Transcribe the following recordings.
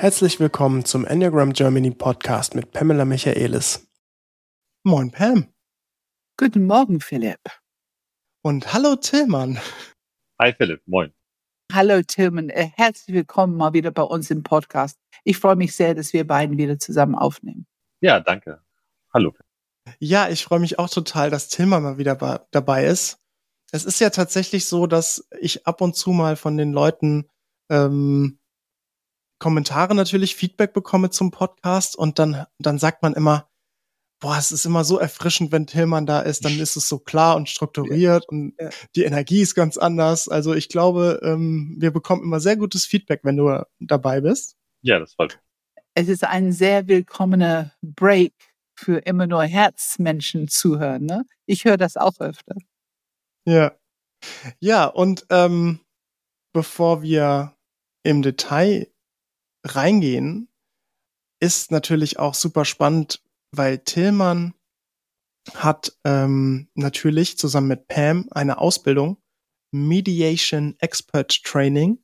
Herzlich willkommen zum Enneagram Germany Podcast mit Pamela Michaelis. Moin Pam. Guten Morgen, Philipp. Und hallo Tillmann. Hi Philipp, moin. Hallo Tillmann, äh, herzlich willkommen mal wieder bei uns im Podcast. Ich freue mich sehr, dass wir beiden wieder zusammen aufnehmen. Ja, danke. Hallo. Ja, ich freue mich auch total, dass Tillmann mal wieder dabei ist. Es ist ja tatsächlich so, dass ich ab und zu mal von den Leuten ähm, Kommentare natürlich, Feedback bekomme zum Podcast und dann, dann sagt man immer, boah, es ist immer so erfrischend, wenn Tillmann da ist, dann ist es so klar und strukturiert und ja. die Energie ist ganz anders. Also ich glaube, ähm, wir bekommen immer sehr gutes Feedback, wenn du dabei bist. Ja, das freut Es ist ein sehr willkommener Break für immer nur Herzmenschen zuhören. Ne? Ich höre das auch öfter. Ja. Ja, und ähm, bevor wir im Detail reingehen, ist natürlich auch super spannend, weil Tillmann hat ähm, natürlich zusammen mit Pam eine Ausbildung, Mediation Expert Training,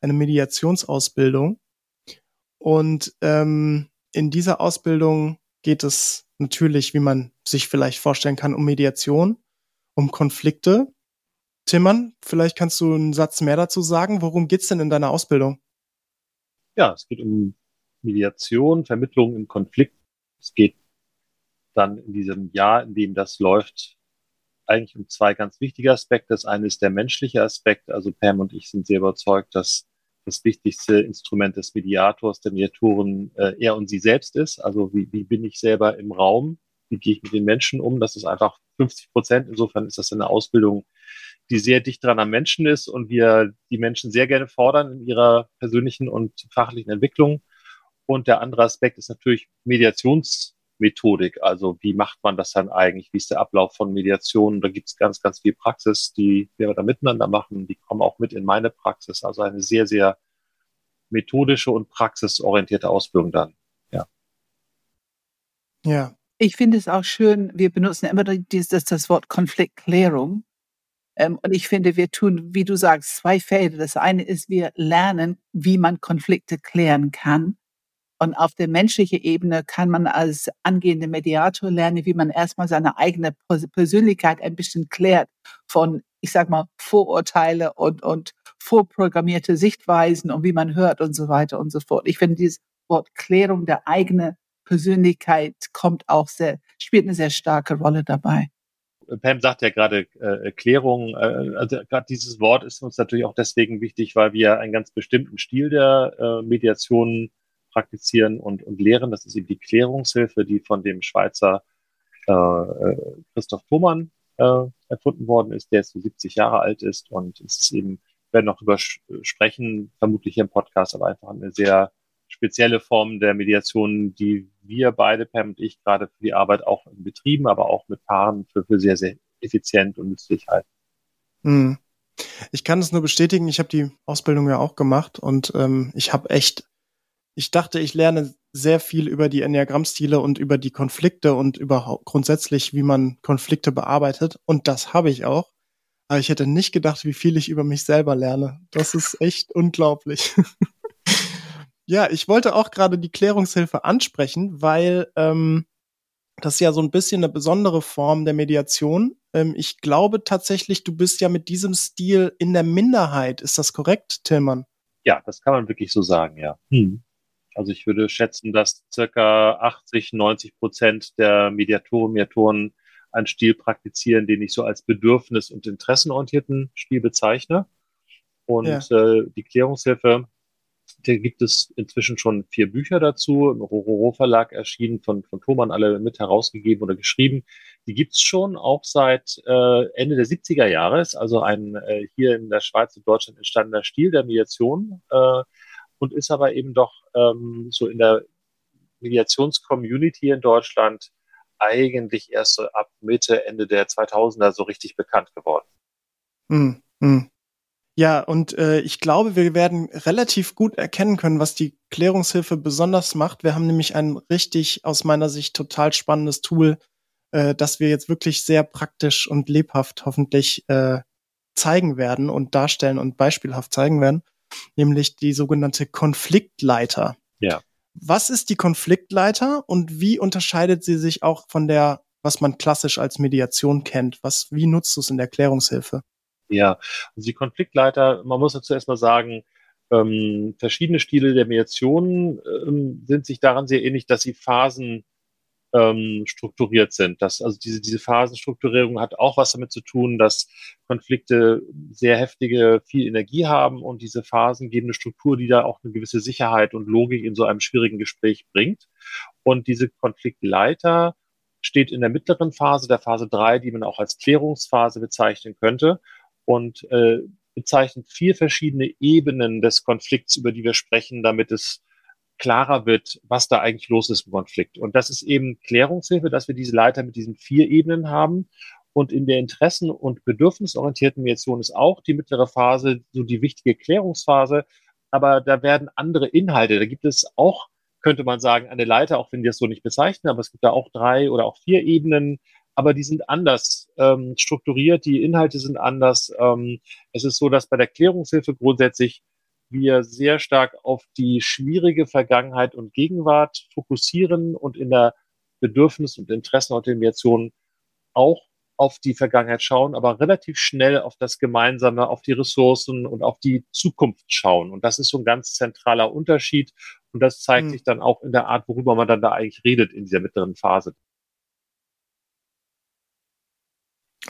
eine Mediationsausbildung. Und ähm, in dieser Ausbildung geht es natürlich, wie man sich vielleicht vorstellen kann, um Mediation, um Konflikte. Timmern, vielleicht kannst du einen Satz mehr dazu sagen. Worum geht's denn in deiner Ausbildung? Ja, es geht um Mediation, Vermittlung im Konflikt. Es geht dann in diesem Jahr, in dem das läuft, eigentlich um zwei ganz wichtige Aspekte. Das eine ist der menschliche Aspekt. Also Pam und ich sind sehr überzeugt, dass das wichtigste Instrument des Mediators, der Mediatoren, äh, er und sie selbst ist. Also wie, wie bin ich selber im Raum? Wie gehe ich mit den Menschen um? Das ist einfach 50 Prozent. Insofern ist das eine Ausbildung, die sehr dicht dran am Menschen ist und wir die Menschen sehr gerne fordern in ihrer persönlichen und fachlichen Entwicklung. Und der andere Aspekt ist natürlich Mediationsmethodik. Also wie macht man das dann eigentlich? Wie ist der Ablauf von Mediation? Da gibt es ganz, ganz viel Praxis, die wir da miteinander machen. Die kommen auch mit in meine Praxis. Also eine sehr, sehr methodische und praxisorientierte Ausbildung dann. Ja. Ja. Ich finde es auch schön, wir benutzen immer dieses, das Wort Konfliktklärung. Ähm, und ich finde, wir tun, wie du sagst, zwei Felder. Das eine ist, wir lernen, wie man Konflikte klären kann. Und auf der menschlichen Ebene kann man als angehende Mediator lernen, wie man erstmal seine eigene Persönlichkeit ein bisschen klärt von, ich sag mal, Vorurteile und, und vorprogrammierte Sichtweisen und wie man hört und so weiter und so fort. Ich finde, dieses Wort Klärung der eigenen Persönlichkeit kommt auch sehr, spielt eine sehr starke Rolle dabei. Pam sagt ja gerade äh, Klärung. Äh, also gerade dieses Wort ist uns natürlich auch deswegen wichtig, weil wir einen ganz bestimmten Stil der äh, Mediation praktizieren und, und lehren. Das ist eben die Klärungshilfe, die von dem Schweizer äh, äh Christoph Thomann äh, erfunden worden ist, der jetzt so 70 Jahre alt ist. Und es ist eben, wir werden noch drüber sprechen, vermutlich hier im Podcast, aber einfach eine sehr spezielle Form der Mediation, die wir beide, Pam und ich, gerade für die Arbeit auch in Betrieben, aber auch mit Paaren für, für sehr, sehr effizient und nützlich halten. Hm. Ich kann es nur bestätigen, ich habe die Ausbildung ja auch gemacht und ähm, ich habe echt, ich dachte, ich lerne sehr viel über die Enneagrammstile und über die Konflikte und überhaupt grundsätzlich, wie man Konflikte bearbeitet. Und das habe ich auch. Aber ich hätte nicht gedacht, wie viel ich über mich selber lerne. Das ist echt unglaublich. Ja, ich wollte auch gerade die Klärungshilfe ansprechen, weil ähm, das ist ja so ein bisschen eine besondere Form der Mediation. Ähm, ich glaube tatsächlich, du bist ja mit diesem Stil in der Minderheit. Ist das korrekt, Tillmann? Ja, das kann man wirklich so sagen, ja. Hm. Also ich würde schätzen, dass circa 80, 90 Prozent der Mediatoren, Mediatoren einen Stil praktizieren, den ich so als bedürfnis- und interessenorientierten Stil bezeichne. Und ja. äh, die Klärungshilfe da gibt es inzwischen schon vier Bücher dazu, im Rororo Verlag erschienen, von, von Thomann alle mit herausgegeben oder geschrieben. Die gibt's schon auch seit äh, Ende der 70er Jahre. Ist also ein äh, hier in der Schweiz und Deutschland entstandener Stil der Mediation äh, und ist aber eben doch ähm, so in der Mediationscommunity in Deutschland eigentlich erst so ab Mitte, Ende der 2000er so richtig bekannt geworden. Mm, mm. Ja, und äh, ich glaube, wir werden relativ gut erkennen können, was die Klärungshilfe besonders macht. Wir haben nämlich ein richtig, aus meiner Sicht, total spannendes Tool, äh, das wir jetzt wirklich sehr praktisch und lebhaft hoffentlich äh, zeigen werden und darstellen und beispielhaft zeigen werden, nämlich die sogenannte Konfliktleiter. Ja. Was ist die Konfliktleiter und wie unterscheidet sie sich auch von der, was man klassisch als Mediation kennt? Was, wie nutzt du es in der Klärungshilfe? Ja, also die Konfliktleiter, man muss dazu erstmal sagen, ähm, verschiedene Stile der Mediation ähm, sind sich daran sehr ähnlich, dass sie Phasen ähm, strukturiert sind. Das, also diese, diese Phasenstrukturierung hat auch was damit zu tun, dass Konflikte sehr heftige, viel Energie haben und diese Phasen geben eine Struktur, die da auch eine gewisse Sicherheit und Logik in so einem schwierigen Gespräch bringt. Und diese Konfliktleiter steht in der mittleren Phase, der Phase drei, die man auch als Klärungsphase bezeichnen könnte und äh, bezeichnet vier verschiedene Ebenen des Konflikts, über die wir sprechen, damit es klarer wird, was da eigentlich los ist im Konflikt. Und das ist eben Klärungshilfe, dass wir diese Leiter mit diesen vier Ebenen haben. Und in der Interessen- und bedürfnisorientierten Mediation ist auch die mittlere Phase so die wichtige Klärungsphase. Aber da werden andere Inhalte. Da gibt es auch, könnte man sagen, eine Leiter, auch wenn die das so nicht bezeichnen, aber es gibt da auch drei oder auch vier Ebenen. Aber die sind anders ähm, strukturiert, die Inhalte sind anders. Ähm, es ist so, dass bei der Klärungshilfe grundsätzlich wir sehr stark auf die schwierige Vergangenheit und Gegenwart fokussieren und in der Bedürfnis- und Interessenorientation auch auf die Vergangenheit schauen, aber relativ schnell auf das Gemeinsame, auf die Ressourcen und auf die Zukunft schauen. Und das ist so ein ganz zentraler Unterschied. Und das zeigt mhm. sich dann auch in der Art, worüber man dann da eigentlich redet in dieser mittleren Phase.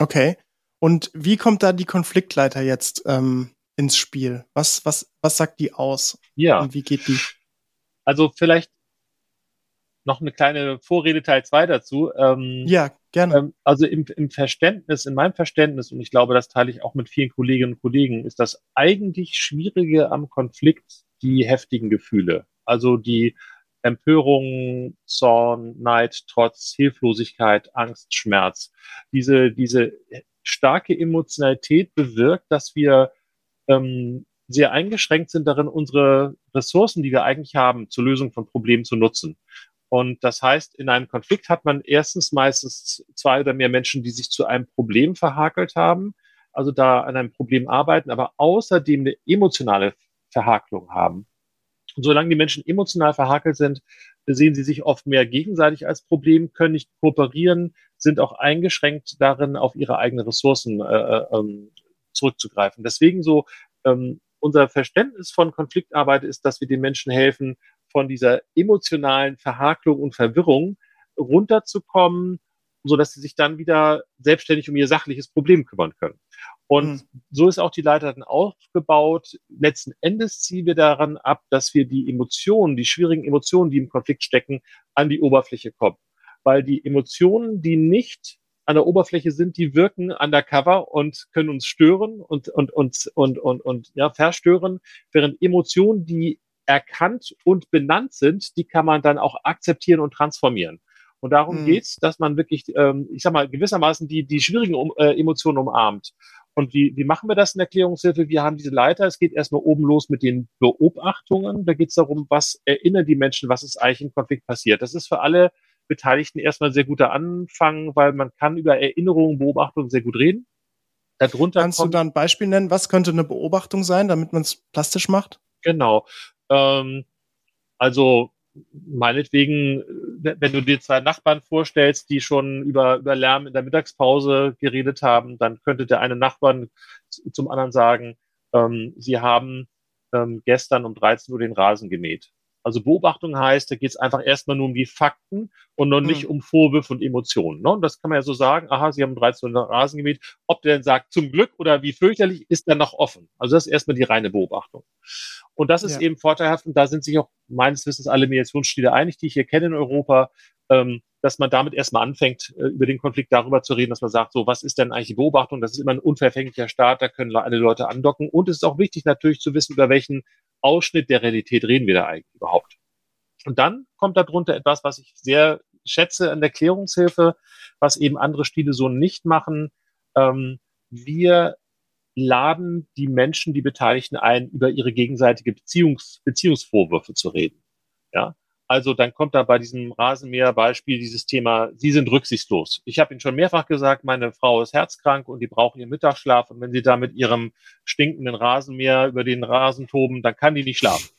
Okay. Und wie kommt da die Konfliktleiter jetzt ähm, ins Spiel? Was, was, was sagt die aus? Ja. Und wie geht die? Also vielleicht noch eine kleine Vorrede Teil 2 dazu. Ähm, ja, gerne. Ähm, also im, im Verständnis, in meinem Verständnis, und ich glaube, das teile ich auch mit vielen Kolleginnen und Kollegen, ist das eigentlich Schwierige am Konflikt die heftigen Gefühle. Also die Empörung, Zorn, Neid, Trotz, Hilflosigkeit, Angst, Schmerz. Diese, diese starke Emotionalität bewirkt, dass wir ähm, sehr eingeschränkt sind darin, unsere Ressourcen, die wir eigentlich haben, zur Lösung von Problemen zu nutzen. Und das heißt, in einem Konflikt hat man erstens meistens zwei oder mehr Menschen, die sich zu einem Problem verhakelt haben, also da an einem Problem arbeiten, aber außerdem eine emotionale Verhakelung haben. Und solange die Menschen emotional verhakelt sind, sehen sie sich oft mehr gegenseitig als Problem, können nicht kooperieren, sind auch eingeschränkt darin, auf ihre eigenen Ressourcen äh, äh ähm, zurückzugreifen. Deswegen so ähm, unser Verständnis von Konfliktarbeit ist, dass wir den Menschen helfen, von dieser emotionalen Verhakelung und Verwirrung runterzukommen, so dass sie sich dann wieder selbstständig um ihr sachliches Problem kümmern können. Und mhm. so ist auch die Leiter dann aufgebaut. Letzten Endes ziehen wir daran ab, dass wir die Emotionen, die schwierigen Emotionen, die im Konflikt stecken, an die Oberfläche kommen. Weil die Emotionen, die nicht an der Oberfläche sind, die wirken undercover und können uns stören und, und, und, und, und, und ja, verstören, während Emotionen, die erkannt und benannt sind, die kann man dann auch akzeptieren und transformieren. Und darum mhm. geht's, dass man wirklich, ähm, ich sag mal, gewissermaßen die, die schwierigen um, äh, Emotionen umarmt. Und wie, wie machen wir das in der Erklärungshilfe? Wir haben diese Leiter. Es geht erstmal oben los mit den Beobachtungen. Da geht es darum, was erinnern die Menschen, was ist eigentlich im Konflikt passiert. Das ist für alle Beteiligten erstmal ein sehr guter Anfang, weil man kann über Erinnerungen, Beobachtungen sehr gut reden. Darunter Kannst du da ein Beispiel nennen? Was könnte eine Beobachtung sein, damit man es plastisch macht? Genau. Ähm, also meinetwegen, wenn du dir zwei Nachbarn vorstellst, die schon über, über Lärm in der Mittagspause geredet haben, dann könnte der eine Nachbarn zum anderen sagen, ähm, sie haben ähm, gestern um 13 Uhr den Rasen gemäht. Also Beobachtung heißt, da geht es einfach erstmal nur um die Fakten und noch nicht mhm. um Vorwürfe und Emotionen. Ne? Und das kann man ja so sagen, aha, Sie haben 13 Rasen gemäht. Ob der dann sagt, zum Glück oder wie fürchterlich, ist dann noch offen. Also das ist erstmal die reine Beobachtung. Und das ist ja. eben vorteilhaft und da sind sich auch meines Wissens alle Mediationsstile einig, die ich hier kenne in Europa, ähm, dass man damit erstmal anfängt, äh, über den Konflikt darüber zu reden, dass man sagt, so, was ist denn eigentlich die Beobachtung? Das ist immer ein unverfänglicher Staat, da können alle Leute andocken. Und es ist auch wichtig natürlich zu wissen, über welchen Ausschnitt der Realität reden wir da eigentlich überhaupt. Und dann kommt darunter etwas, was ich sehr schätze an der Klärungshilfe, was eben andere Stile so nicht machen. Ähm, wir laden die Menschen, die Beteiligten ein, über ihre gegenseitige Beziehungs Beziehungsvorwürfe zu reden. Ja, also dann kommt da bei diesem Rasenmäher-Beispiel dieses Thema, Sie sind rücksichtslos. Ich habe Ihnen schon mehrfach gesagt, meine Frau ist herzkrank und die braucht ihren Mittagsschlaf. Und wenn Sie da mit Ihrem stinkenden Rasenmäher über den Rasen toben, dann kann die nicht schlafen.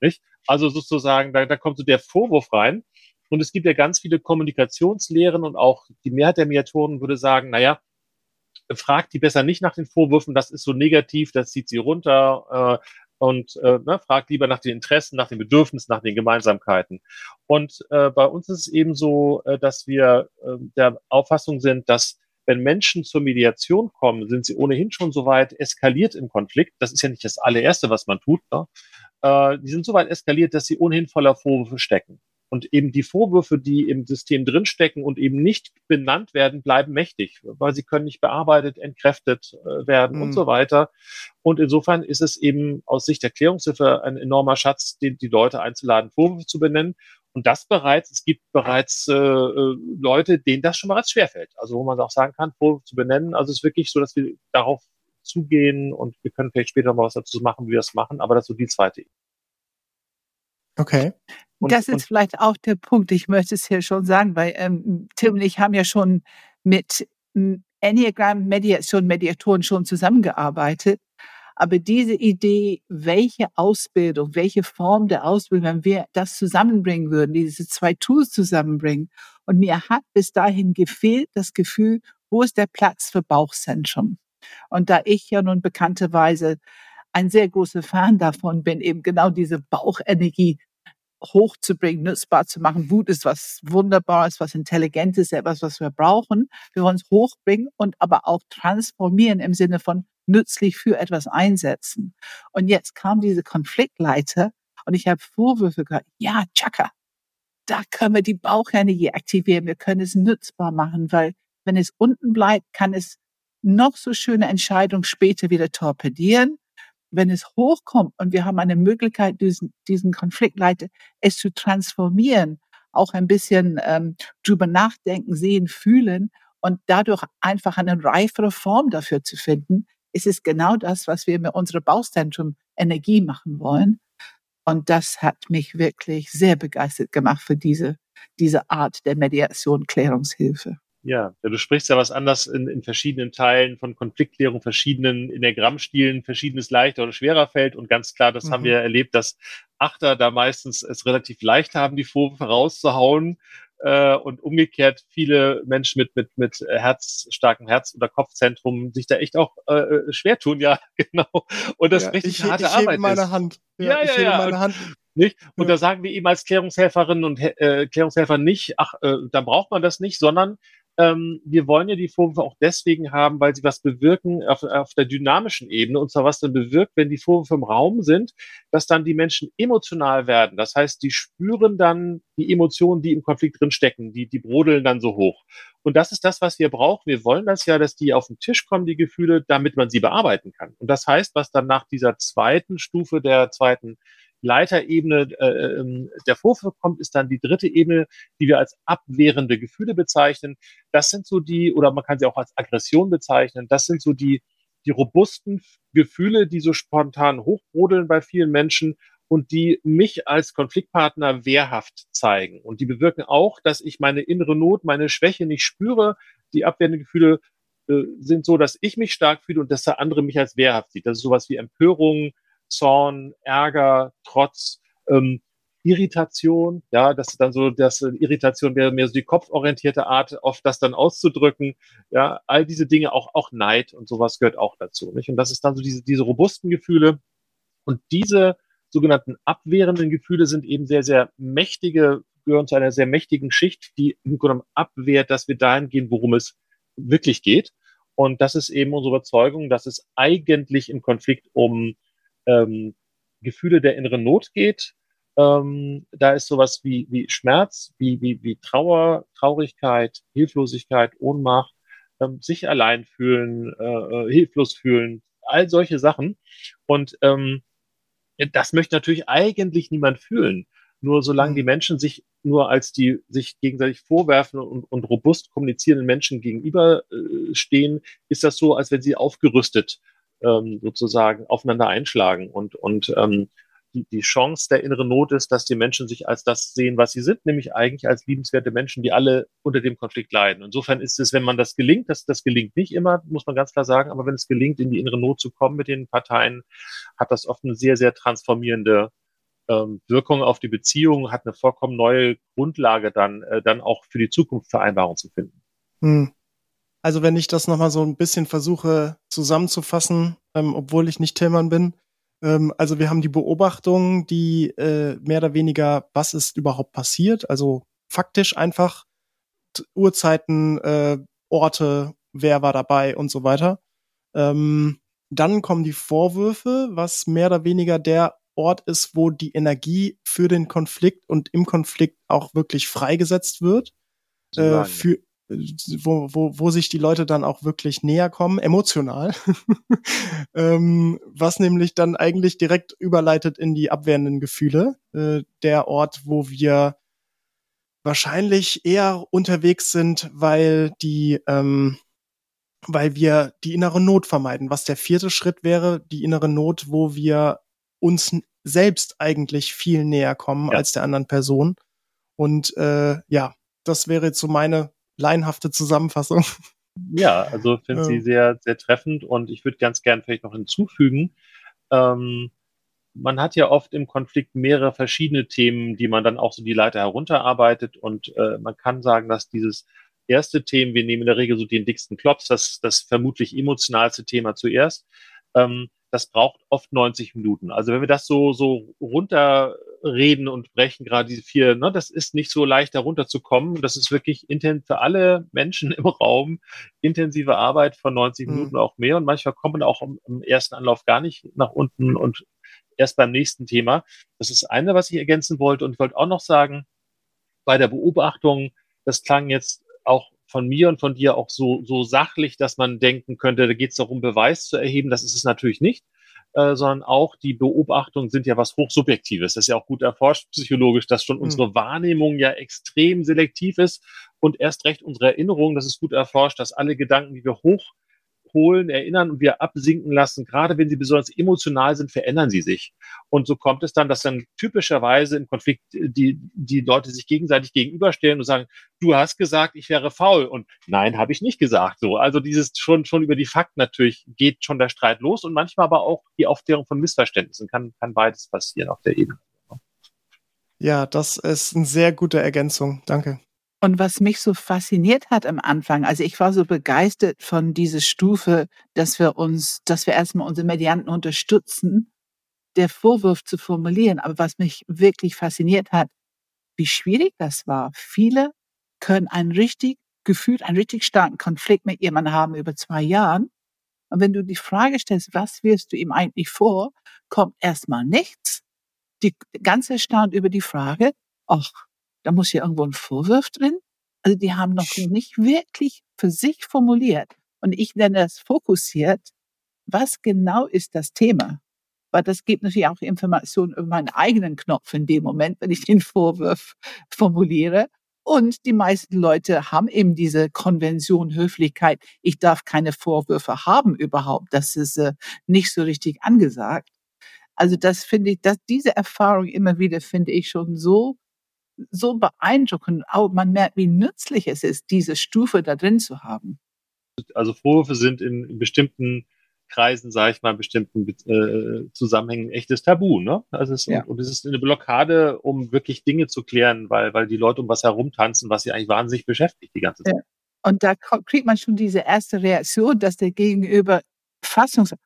Nicht? Also sozusagen, da, da kommt so der Vorwurf rein. Und es gibt ja ganz viele Kommunikationslehren und auch die Mehrheit der Mediatoren würde sagen, naja, fragt die besser nicht nach den Vorwürfen, das ist so negativ, das zieht sie runter. Äh, und äh, ne, fragt lieber nach den Interessen, nach den Bedürfnissen, nach den Gemeinsamkeiten. Und äh, bei uns ist es eben so, äh, dass wir äh, der Auffassung sind, dass wenn Menschen zur Mediation kommen, sind sie ohnehin schon so weit eskaliert im Konflikt. Das ist ja nicht das allererste, was man tut. Ne? Äh, die sind so weit eskaliert, dass sie ohnehin voller Vorwürfe stecken. Und eben die Vorwürfe, die im System drinstecken und eben nicht benannt werden, bleiben mächtig, weil sie können nicht bearbeitet, entkräftet äh, werden mhm. und so weiter. Und insofern ist es eben aus Sicht der Klärungshilfe ein enormer Schatz, die, die Leute einzuladen, Vorwürfe zu benennen. Und das bereits, es gibt bereits äh, äh Leute, denen das schon bereits schwerfällt. Also wo man auch sagen kann, Vorwürfe zu benennen. Also es ist wirklich so, dass wir darauf zugehen und wir können vielleicht später mal was dazu machen, wie wir das machen, aber das ist so die zweite. Okay. Und, das ist vielleicht auch der Punkt. Ich möchte es hier schon sagen, weil ähm, Tim und ich haben ja schon mit Enneagram Mediation, Mediatoren schon zusammengearbeitet. Aber diese Idee, welche Ausbildung, welche Form der Ausbildung, wenn wir das zusammenbringen würden, diese zwei Tools zusammenbringen. Und mir hat bis dahin gefehlt das Gefühl, wo ist der Platz für Bauchzentrum? Und da ich ja nun bekannterweise ein sehr großer Fan davon bin, eben genau diese Bauchenergie hochzubringen, nutzbar zu machen. Wut ist was Wunderbares, was Intelligentes, etwas, was wir brauchen. Wir wollen es hochbringen und aber auch transformieren im Sinne von nützlich für etwas einsetzen. Und jetzt kam diese Konfliktleiter und ich habe Vorwürfe gehört. Ja, Chaka, da können wir die Bauchenergie aktivieren. Wir können es nutzbar machen, weil wenn es unten bleibt, kann es noch so schöne Entscheidungen später wieder torpedieren wenn es hochkommt und wir haben eine Möglichkeit, diesen, diesen Konfliktleiter, es zu transformieren, auch ein bisschen ähm, drüber nachdenken, sehen, fühlen und dadurch einfach eine reifere Form dafür zu finden, ist es genau das, was wir mit unserem Bauzentrum Energie machen wollen. Und das hat mich wirklich sehr begeistert gemacht für diese, diese Art der Mediation, Klärungshilfe. Ja, du sprichst ja was anders in, in verschiedenen Teilen von Konfliktklärung, verschiedenen in der Grammstilen, verschiedenes leichter oder schwerer fällt. Und ganz klar, das mhm. haben wir erlebt, dass Achter da meistens es relativ leicht haben, die Vorwürfe rauszuhauen. Äh, und umgekehrt viele Menschen mit, mit, mit Herz, starkem Herz- oder Kopfzentrum sich da echt auch äh, äh schwer tun, ja, genau. Und das ja, richtig ich, harte ich Arbeit meine ist. Hand. Ja, ja, ja. ja. meine Hand. Nicht? Und ja. da sagen wir eben als Klärungshelferinnen und äh, Klärungshelfer nicht, ach, äh, da braucht man das nicht, sondern ähm, wir wollen ja die Vorwürfe auch deswegen haben, weil sie was bewirken auf, auf der dynamischen Ebene. Und zwar was dann bewirkt, wenn die Vorwürfe im Raum sind, dass dann die Menschen emotional werden. Das heißt, die spüren dann die Emotionen, die im Konflikt drinstecken, die, die brodeln dann so hoch. Und das ist das, was wir brauchen. Wir wollen das ja, dass die auf den Tisch kommen, die Gefühle, damit man sie bearbeiten kann. Und das heißt, was dann nach dieser zweiten Stufe der zweiten Leiterebene äh, ähm, der Vorwürfe kommt, ist dann die dritte Ebene, die wir als abwehrende Gefühle bezeichnen. Das sind so die, oder man kann sie auch als Aggression bezeichnen, das sind so die, die robusten Gefühle, die so spontan hochbrodeln bei vielen Menschen und die mich als Konfliktpartner wehrhaft zeigen. Und die bewirken auch, dass ich meine innere Not, meine Schwäche nicht spüre. Die abwehrenden Gefühle äh, sind so, dass ich mich stark fühle und dass der andere mich als wehrhaft sieht. Das ist sowas wie Empörung, Zorn, Ärger, Trotz, ähm, Irritation, ja, das ist dann so, das Irritation wäre mehr so die kopforientierte Art, oft das dann auszudrücken, ja, all diese Dinge, auch, auch Neid und sowas gehört auch dazu, nicht? Und das ist dann so diese, diese robusten Gefühle und diese sogenannten abwehrenden Gefühle sind eben sehr, sehr mächtige, gehören zu einer sehr mächtigen Schicht, die im Grunde abwehrt, dass wir dahin gehen, worum es wirklich geht. Und das ist eben unsere Überzeugung, dass es eigentlich im Konflikt um ähm, Gefühle der inneren Not geht. Ähm, da ist sowas wie, wie Schmerz, wie, wie, wie Trauer, Traurigkeit, Hilflosigkeit, Ohnmacht, ähm, sich allein fühlen, äh, äh, hilflos fühlen, all solche Sachen. Und ähm, das möchte natürlich eigentlich niemand fühlen. Nur solange die mhm. Menschen sich nur als die sich gegenseitig vorwerfen und, und robust kommunizierenden Menschen gegenüberstehen, äh, ist das so, als wenn sie aufgerüstet ähm, sozusagen aufeinander einschlagen. Und, und ähm, die, die Chance der inneren Not ist, dass die Menschen sich als das sehen, was sie sind, nämlich eigentlich als liebenswerte Menschen, die alle unter dem Konflikt leiden. Insofern ist es, wenn man das gelingt, das, das gelingt nicht immer, muss man ganz klar sagen, aber wenn es gelingt, in die innere Not zu kommen mit den Parteien, hat das oft eine sehr, sehr transformierende ähm, Wirkung auf die Beziehung, hat eine vollkommen neue Grundlage dann, äh, dann auch für die Zukunft Vereinbarungen zu finden. Hm. Also wenn ich das nochmal so ein bisschen versuche zusammenzufassen, ähm, obwohl ich nicht Tillmann bin, ähm, also wir haben die Beobachtung, die äh, mehr oder weniger, was ist überhaupt passiert, also faktisch einfach Uhrzeiten, äh, Orte, wer war dabei und so weiter. Ähm, dann kommen die Vorwürfe, was mehr oder weniger der Ort ist, wo die Energie für den Konflikt und im Konflikt auch wirklich freigesetzt wird. Äh, für, wo, wo, wo sich die Leute dann auch wirklich näher kommen, emotional. ähm, was nämlich dann eigentlich direkt überleitet in die abwehrenden Gefühle. Äh, der Ort, wo wir wahrscheinlich eher unterwegs sind, weil die ähm, weil wir die innere Not vermeiden. Was der vierte Schritt wäre, die innere Not, wo wir uns selbst eigentlich viel näher kommen ja. als der anderen Person. Und äh, ja, das wäre jetzt so meine laienhafte Zusammenfassung. Ja, also finde ja. sie sehr, sehr treffend und ich würde ganz gern vielleicht noch hinzufügen, ähm, man hat ja oft im Konflikt mehrere verschiedene Themen, die man dann auch so die Leiter herunterarbeitet und äh, man kann sagen, dass dieses erste Thema, wir nehmen in der Regel so den dicksten Klops, das, das vermutlich emotionalste Thema zuerst, ähm, das braucht oft 90 Minuten. Also wenn wir das so, so runterreden und brechen, gerade diese vier, ne, das ist nicht so leicht, da runterzukommen. Das ist wirklich intensiv für alle Menschen im Raum intensive Arbeit von 90 mhm. Minuten auch mehr. Und manchmal kommt man auch im, im ersten Anlauf gar nicht nach unten und erst beim nächsten Thema. Das ist eine, was ich ergänzen wollte. Und ich wollte auch noch sagen, bei der Beobachtung, das klang jetzt auch von mir und von dir auch so, so sachlich, dass man denken könnte, da geht es darum, Beweis zu erheben. Das ist es natürlich nicht. Äh, sondern auch die Beobachtungen sind ja was Hochsubjektives. Das ist ja auch gut erforscht psychologisch, dass schon mhm. unsere Wahrnehmung ja extrem selektiv ist und erst recht unsere Erinnerung, das ist gut erforscht, dass alle Gedanken, die wir hoch holen, erinnern und wir absinken lassen, gerade wenn sie besonders emotional sind, verändern sie sich. Und so kommt es dann, dass dann typischerweise im Konflikt die, die Leute sich gegenseitig gegenüberstellen und sagen, du hast gesagt, ich wäre faul. Und nein, habe ich nicht gesagt. So, also dieses schon, schon über die Fakten natürlich geht schon der Streit los und manchmal aber auch die Aufklärung von Missverständnissen kann, kann beides passieren auf der Ebene. Ja, das ist eine sehr gute Ergänzung. Danke. Und was mich so fasziniert hat am Anfang, also ich war so begeistert von dieser Stufe, dass wir uns, dass wir erstmal unsere Medianten unterstützen, der Vorwurf zu formulieren. Aber was mich wirklich fasziniert hat, wie schwierig das war. Viele können einen richtig gefühlt, einen richtig starken Konflikt mit jemandem haben über zwei Jahren. Und wenn du die Frage stellst, was wirst du ihm eigentlich vor, kommt erstmal nichts. Die ganz erstaunt über die Frage, ach, da muss ja irgendwo ein Vorwurf drin. Also die haben noch nicht wirklich für sich formuliert. Und ich nenne das fokussiert. Was genau ist das Thema? Weil das gibt natürlich auch Informationen über meinen eigenen Knopf in dem Moment, wenn ich den Vorwurf formuliere. Und die meisten Leute haben eben diese Konvention Höflichkeit. Ich darf keine Vorwürfe haben überhaupt. Das ist äh, nicht so richtig angesagt. Also das finde ich, dass diese Erfahrung immer wieder finde ich schon so so beeindruckend. Auch man merkt, wie nützlich es ist, diese Stufe da drin zu haben. Also Vorwürfe sind in, in bestimmten Kreisen, sage ich mal, in bestimmten äh, Zusammenhängen echtes Tabu. Ne? Also es, ja. und, und es ist eine Blockade, um wirklich Dinge zu klären, weil, weil die Leute um was herumtanzen, was sie eigentlich wahnsinnig beschäftigt die ganze Zeit. Ja. Und da kriegt man schon diese erste Reaktion, dass der Gegenüber Fassung sagt,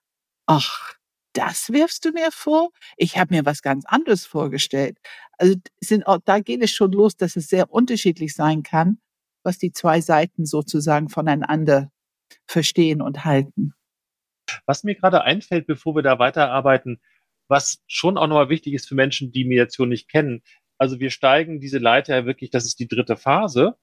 ach, das wirfst du mir vor? Ich habe mir was ganz anderes vorgestellt. Also sind da geht es schon los, dass es sehr unterschiedlich sein kann, was die zwei Seiten sozusagen voneinander verstehen und halten. Was mir gerade einfällt, bevor wir da weiterarbeiten, was schon auch nochmal wichtig ist für Menschen, die Mediation nicht kennen. Also wir steigen diese Leiter wirklich, das ist die dritte Phase.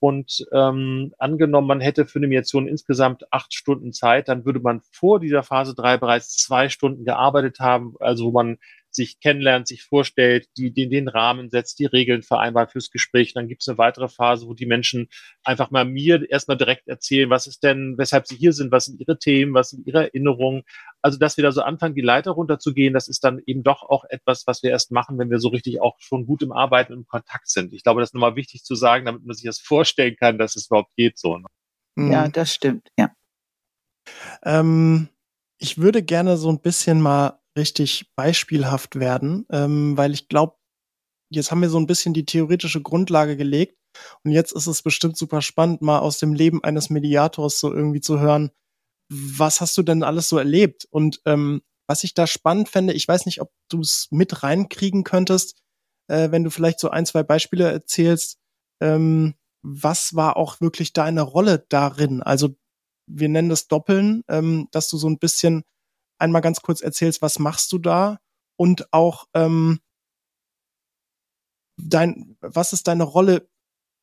Und ähm, angenommen, man hätte für eine Mediation insgesamt acht Stunden Zeit, dann würde man vor dieser Phase drei bereits zwei Stunden gearbeitet haben, also wo man sich kennenlernt, sich vorstellt, die, den, den Rahmen setzt, die Regeln vereinbart fürs Gespräch. Dann gibt es eine weitere Phase, wo die Menschen einfach mal mir erstmal direkt erzählen, was ist denn, weshalb sie hier sind, was sind ihre Themen, was sind ihre Erinnerungen. Also, dass wir da so anfangen, die Leiter runterzugehen, das ist dann eben doch auch etwas, was wir erst machen, wenn wir so richtig auch schon gut im Arbeiten und im Kontakt sind. Ich glaube, das ist nochmal wichtig zu sagen, damit man sich das vorstellen kann, dass es überhaupt geht so. Ne? Ja, das stimmt, ja. Ähm, ich würde gerne so ein bisschen mal richtig beispielhaft werden, ähm, weil ich glaube, jetzt haben wir so ein bisschen die theoretische Grundlage gelegt und jetzt ist es bestimmt super spannend, mal aus dem Leben eines Mediators so irgendwie zu hören, was hast du denn alles so erlebt? Und ähm, was ich da spannend fände, ich weiß nicht, ob du es mit reinkriegen könntest, äh, wenn du vielleicht so ein, zwei Beispiele erzählst, ähm, was war auch wirklich deine Rolle darin? Also wir nennen das Doppeln, ähm, dass du so ein bisschen einmal ganz kurz erzählst, was machst du da und auch ähm, dein, was ist deine Rolle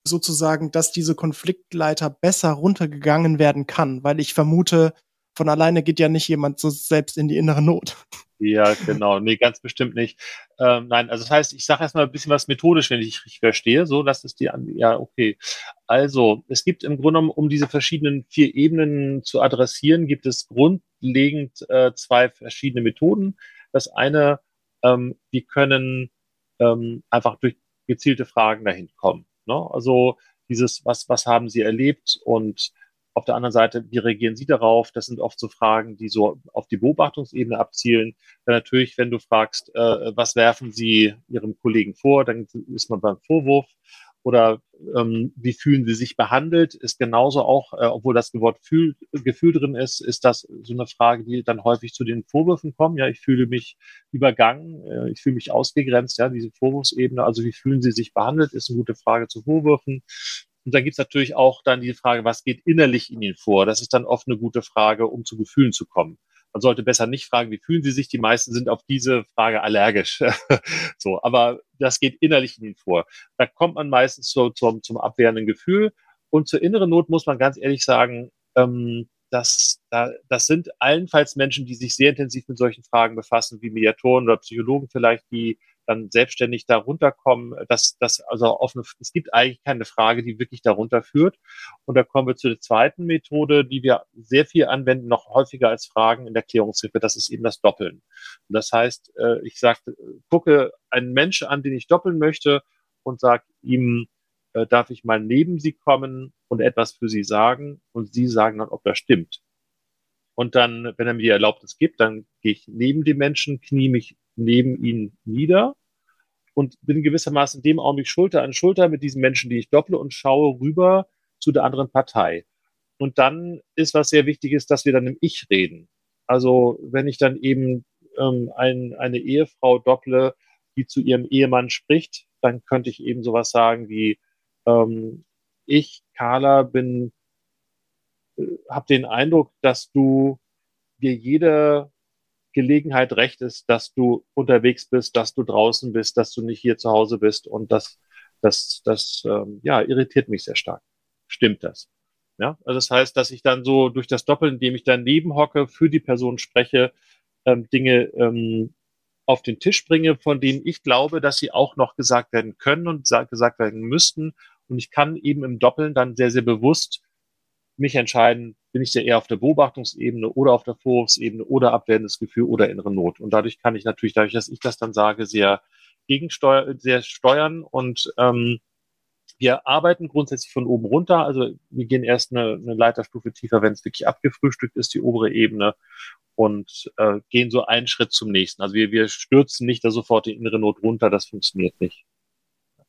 sozusagen, dass diese Konfliktleiter besser runtergegangen werden kann, weil ich vermute, von alleine geht ja nicht jemand so selbst in die innere Not. Ja, genau. Nee, ganz bestimmt nicht. Ähm, nein, also das heißt, ich sage erstmal ein bisschen was methodisch, wenn ich richtig verstehe. So, das ist die, ja, okay. Also, es gibt im Grunde genommen, um diese verschiedenen vier Ebenen zu adressieren, gibt es grundlegend äh, zwei verschiedene Methoden. Das eine, ähm, wir können ähm, einfach durch gezielte Fragen dahin kommen. Ne? Also dieses, was, was haben Sie erlebt und auf der anderen Seite, wie reagieren Sie darauf? Das sind oft so Fragen, die so auf die Beobachtungsebene abzielen. Dann natürlich, wenn du fragst, äh, was werfen Sie Ihrem Kollegen vor, dann ist man beim Vorwurf oder ähm, wie fühlen sie sich behandelt, ist genauso auch, äh, obwohl das Wort Fühl, Gefühl drin ist, ist das so eine Frage, die dann häufig zu den Vorwürfen kommen. Ja, ich fühle mich übergangen, äh, ich fühle mich ausgegrenzt, ja, diese Vorwurfsebene. Also wie fühlen sie sich behandelt, ist eine gute Frage zu Vorwürfen. Und dann gibt's natürlich auch dann die Frage, was geht innerlich in ihnen vor? Das ist dann oft eine gute Frage, um zu Gefühlen zu kommen man sollte besser nicht fragen, wie fühlen Sie sich? Die meisten sind auf diese Frage allergisch. so, aber das geht innerlich in ihnen vor. Da kommt man meistens so, zum, zum abwehrenden Gefühl. Und zur inneren Not muss man ganz ehrlich sagen, ähm, das, da, das sind allenfalls Menschen, die sich sehr intensiv mit solchen Fragen befassen, wie Mediatoren oder Psychologen vielleicht, die dann selbstständig darunter kommen, dass das also eine, es gibt eigentlich keine Frage, die wirklich darunter führt. Und da kommen wir zu der zweiten Methode, die wir sehr viel anwenden, noch häufiger als Fragen in der Klärungshilfe. Das ist eben das Doppeln. Und das heißt, äh, ich sage, gucke einen Menschen an, den ich doppeln möchte und sage ihm, äh, darf ich mal neben Sie kommen und etwas für Sie sagen? Und Sie sagen dann, ob das stimmt. Und dann, wenn er mir die Erlaubnis gibt, dann gehe ich neben dem Menschen, knie mich neben ihn nieder und bin gewissermaßen in dem Augenblick Schulter an Schulter mit diesen Menschen, die ich dopple und schaue rüber zu der anderen Partei. Und dann ist was sehr wichtig ist, dass wir dann im Ich reden. Also wenn ich dann eben ähm, ein, eine Ehefrau dopple, die zu ihrem Ehemann spricht, dann könnte ich eben sowas sagen wie ähm, ich, Carla, bin, äh, habe den Eindruck, dass du dir jede Gelegenheit recht ist, dass du unterwegs bist, dass du draußen bist, dass du nicht hier zu Hause bist und das, das, das ähm, ja, irritiert mich sehr stark. Stimmt das? Ja, also das heißt, dass ich dann so durch das Doppeln, indem ich daneben hocke, für die Person spreche, ähm, Dinge ähm, auf den Tisch bringe, von denen ich glaube, dass sie auch noch gesagt werden können und gesagt werden müssten. Und ich kann eben im Doppeln dann sehr, sehr bewusst mich entscheiden, bin ich sehr eher auf der Beobachtungsebene oder auf der Vorwurfsebene oder abwehrendes Gefühl oder innere Not. Und dadurch kann ich natürlich, dadurch, dass ich das dann sage, sehr gegensteuern, sehr steuern und ähm, wir arbeiten grundsätzlich von oben runter. Also wir gehen erst eine, eine Leiterstufe tiefer, wenn es wirklich abgefrühstückt ist, die obere Ebene, und äh, gehen so einen Schritt zum nächsten. Also wir, wir stürzen nicht da sofort die innere Not runter, das funktioniert nicht.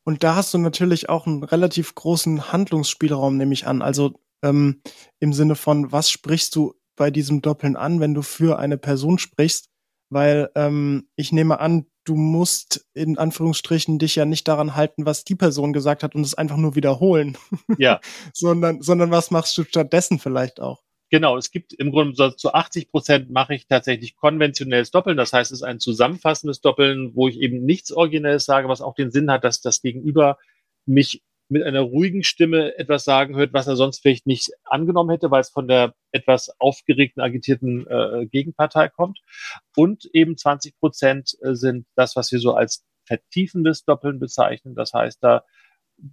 Und da hast du natürlich auch einen relativ großen Handlungsspielraum, nehme ich an. Also ähm, im Sinne von, was sprichst du bei diesem Doppeln an, wenn du für eine Person sprichst? Weil ähm, ich nehme an, du musst in Anführungsstrichen dich ja nicht daran halten, was die Person gesagt hat und es einfach nur wiederholen. Ja. sondern, sondern was machst du stattdessen vielleicht auch? Genau, es gibt im Grunde zu 80 Prozent mache ich tatsächlich konventionelles Doppeln. Das heißt, es ist ein zusammenfassendes Doppeln, wo ich eben nichts Originelles sage, was auch den Sinn hat, dass das Gegenüber mich mit einer ruhigen Stimme etwas sagen hört, was er sonst vielleicht nicht angenommen hätte, weil es von der etwas aufgeregten, agitierten äh, Gegenpartei kommt. Und eben 20 Prozent äh, sind das, was wir so als vertiefendes Doppeln bezeichnen. Das heißt, da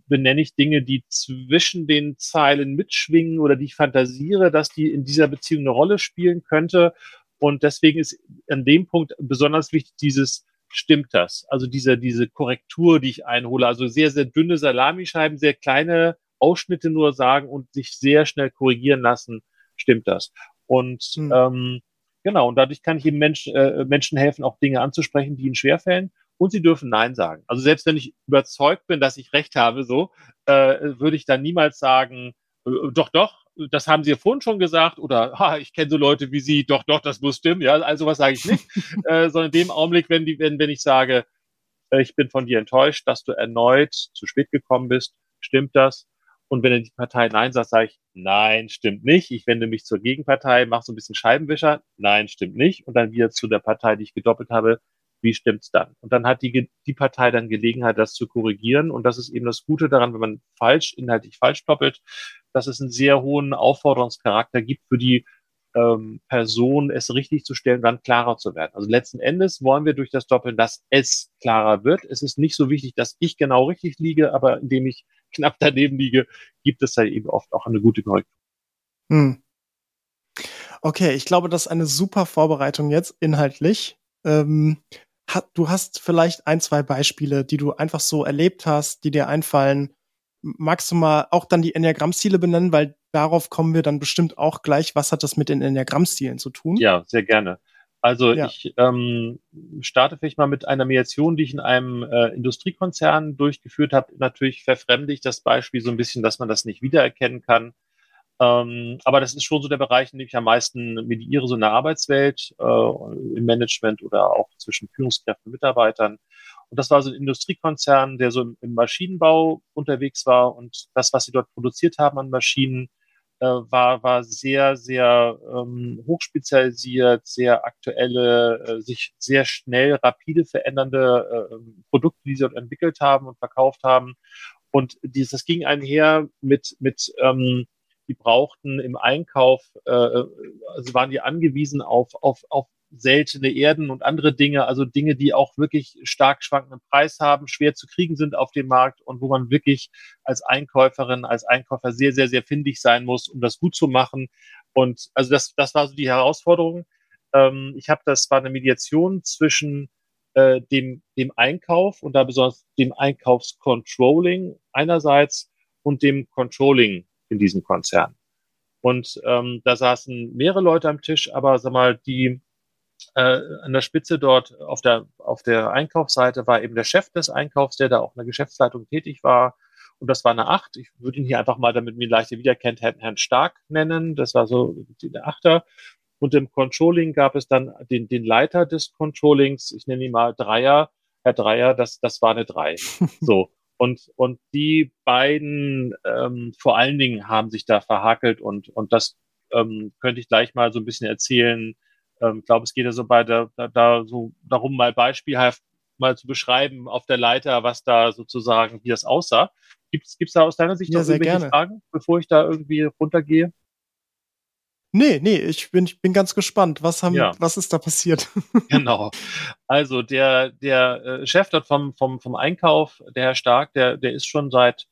benenne ich Dinge, die zwischen den Zeilen mitschwingen oder die ich fantasiere, dass die in dieser Beziehung eine Rolle spielen könnte. Und deswegen ist an dem Punkt besonders wichtig dieses stimmt das. Also diese, diese Korrektur, die ich einhole, also sehr, sehr dünne Salamischeiben, sehr kleine Ausschnitte nur sagen und sich sehr schnell korrigieren lassen, stimmt das. Und hm. ähm, Genau, und dadurch kann ich eben Mensch, äh, Menschen helfen, auch Dinge anzusprechen, die ihnen schwerfällen. Und sie dürfen Nein sagen. Also selbst wenn ich überzeugt bin, dass ich recht habe, so, äh, würde ich dann niemals sagen, äh, doch, doch, das haben Sie ja vorhin schon gesagt, oder ha, ich kenne so Leute wie Sie, doch, doch, das muss stimmen, ja, also was sage ich nicht, äh, sondern in dem Augenblick, wenn, die, wenn, wenn ich sage, äh, ich bin von dir enttäuscht, dass du erneut zu spät gekommen bist, stimmt das? Und wenn die Partei Nein sagt, sage ich, nein, stimmt nicht. Ich wende mich zur Gegenpartei, mache so ein bisschen Scheibenwischer, nein, stimmt nicht. Und dann wieder zu der Partei, die ich gedoppelt habe, wie stimmt's dann? Und dann hat die, die Partei dann Gelegenheit, das zu korrigieren. Und das ist eben das Gute daran, wenn man falsch, inhaltlich falsch doppelt, dass es einen sehr hohen Aufforderungscharakter gibt für die ähm, Person, es richtig zu stellen, dann klarer zu werden. Also letzten Endes wollen wir durch das Doppeln, dass es klarer wird. Es ist nicht so wichtig, dass ich genau richtig liege, aber indem ich knapp daneben liege, gibt es da eben oft auch eine gute Korrektur. Hm. Okay, ich glaube, das ist eine super Vorbereitung jetzt inhaltlich. Ähm, hat, du hast vielleicht ein, zwei Beispiele, die du einfach so erlebt hast, die dir einfallen. Magst du mal auch dann die Enneagrammstile benennen, weil darauf kommen wir dann bestimmt auch gleich. Was hat das mit den Enneagrammstilen zu tun? Ja, sehr gerne. Also ja. ich ähm, starte vielleicht mal mit einer Mediation, die ich in einem äh, Industriekonzern durchgeführt habe. Natürlich verfremde ich das Beispiel so ein bisschen, dass man das nicht wiedererkennen kann. Ähm, aber das ist schon so der Bereich, in dem ich am meisten mediiere, so in der Arbeitswelt, äh, im Management oder auch zwischen Führungskräften und Mitarbeitern. Und das war so ein Industriekonzern, der so im, im Maschinenbau unterwegs war und das, was sie dort produziert haben an Maschinen, äh, war, war sehr, sehr ähm, hochspezialisiert, sehr aktuelle, äh, sich sehr schnell, rapide verändernde äh, Produkte, die sie dort entwickelt haben und verkauft haben. Und dieses, das ging einher mit, mit ähm, die brauchten im Einkauf, äh, also waren die angewiesen auf, auf, auf seltene Erden und andere Dinge, also Dinge, die auch wirklich stark schwankenden Preis haben, schwer zu kriegen sind auf dem Markt und wo man wirklich als Einkäuferin, als Einkäufer sehr, sehr, sehr findig sein muss, um das gut zu machen. Und also das, das war so die Herausforderung. Ähm, ich habe, das war eine Mediation zwischen äh, dem, dem Einkauf und da besonders dem Einkaufscontrolling einerseits und dem Controlling in diesem Konzern. Und ähm, da saßen mehrere Leute am Tisch, aber sag mal, die äh, an der Spitze dort auf der, auf der Einkaufsseite war eben der Chef des Einkaufs, der da auch in der Geschäftsleitung tätig war. Und das war eine Acht. Ich würde ihn hier einfach mal, damit man ihn leichter wiederkennt, Herrn Stark nennen. Das war so der Achter. Und im Controlling gab es dann den, den Leiter des Controllings, ich nenne ihn mal Dreier. Herr Dreier, das, das war eine Drei. So. Und, und die beiden ähm, vor allen Dingen haben sich da verhakelt und, und das ähm, könnte ich gleich mal so ein bisschen erzählen, ähm, ich glaube, es geht ja so bei der, da, da so darum, mal beispielhaft mal zu beschreiben auf der Leiter, was da sozusagen, wie das aussah. Gibt es da aus deiner Sicht ja, noch irgendwelche gerne. Fragen, bevor ich da irgendwie runtergehe? Nee, nee, ich bin, ich bin ganz gespannt. Was haben, ja. was ist da passiert? genau. Also der, der äh, Chef dort vom, vom, vom Einkauf, der Herr Stark, der, der ist schon seit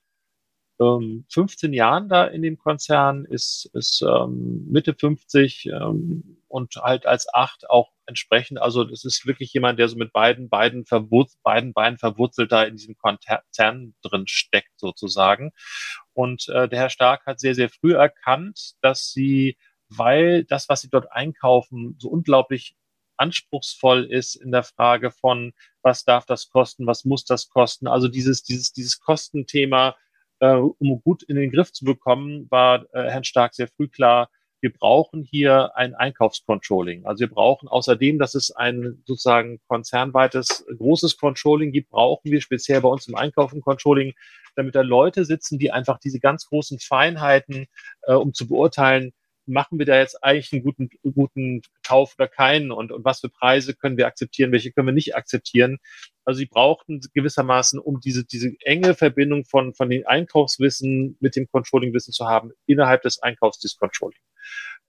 ähm, 15 Jahren da in dem Konzern, ist, ist ähm, Mitte 50, ähm, und halt als acht auch entsprechend. Also das ist wirklich jemand, der so mit beiden, beiden, verwurz beiden Beinen verwurzelt da in diesem Konzern drin steckt sozusagen. Und äh, der Herr Stark hat sehr, sehr früh erkannt, dass sie, weil das, was sie dort einkaufen, so unglaublich anspruchsvoll ist in der Frage von, was darf das kosten, was muss das kosten. Also dieses, dieses, dieses Kostenthema, äh, um gut in den Griff zu bekommen, war äh, Herrn Stark sehr früh klar, wir brauchen hier ein Einkaufscontrolling. Also wir brauchen außerdem, dass es ein sozusagen konzernweites großes Controlling gibt, brauchen wir speziell bei uns im Einkauf ein Controlling, damit da Leute sitzen, die einfach diese ganz großen Feinheiten, äh, um zu beurteilen, machen wir da jetzt eigentlich einen guten, guten Kauf oder keinen und, und was für Preise können wir akzeptieren, welche können wir nicht akzeptieren. Also sie brauchten gewissermaßen, um diese, diese enge Verbindung von, von den Einkaufswissen mit dem Controlling-Wissen zu haben, innerhalb des Einkaufs des Controlling.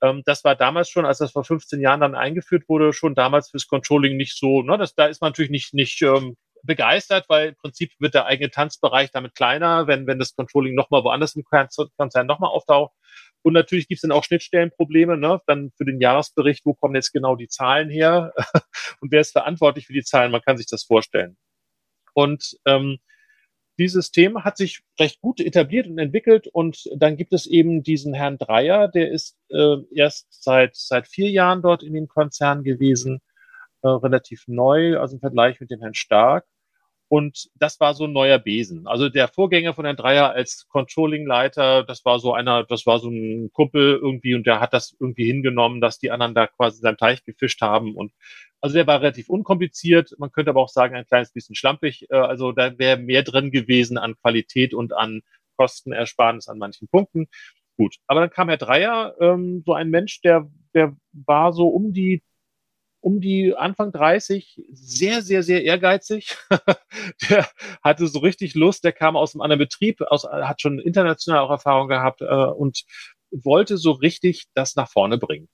Ähm, das war damals schon, als das vor 15 Jahren dann eingeführt wurde, schon damals fürs Controlling nicht so, ne, das, da ist man natürlich nicht, nicht ähm, begeistert, weil im Prinzip wird der eigene Tanzbereich damit kleiner, wenn, wenn das Controlling nochmal woanders im Konzern nochmal auftaucht. Und natürlich gibt es dann auch Schnittstellenprobleme, ne? dann für den Jahresbericht, wo kommen jetzt genau die Zahlen her und wer ist verantwortlich für die Zahlen, man kann sich das vorstellen. Und ähm, dieses Thema hat sich recht gut etabliert und entwickelt und dann gibt es eben diesen Herrn Dreier, der ist äh, erst seit, seit vier Jahren dort in dem Konzern gewesen, äh, relativ neu, also im Vergleich mit dem Herrn Stark. Und das war so ein neuer Besen. Also der Vorgänger von Herrn Dreier als Controlling-Leiter, das war so einer, das war so ein Kumpel irgendwie und der hat das irgendwie hingenommen, dass die anderen da quasi in seinem Teich gefischt haben. Und also der war relativ unkompliziert. Man könnte aber auch sagen, ein kleines bisschen schlampig. Äh, also da wäre mehr drin gewesen an Qualität und an Kostenersparnis an manchen Punkten. Gut. Aber dann kam Herr Dreier, ähm, so ein Mensch, der, der war so um die um die Anfang 30, sehr, sehr, sehr ehrgeizig. der hatte so richtig Lust, der kam aus einem anderen Betrieb, aus, hat schon international auch Erfahrung gehabt äh, und wollte so richtig das nach vorne bringen.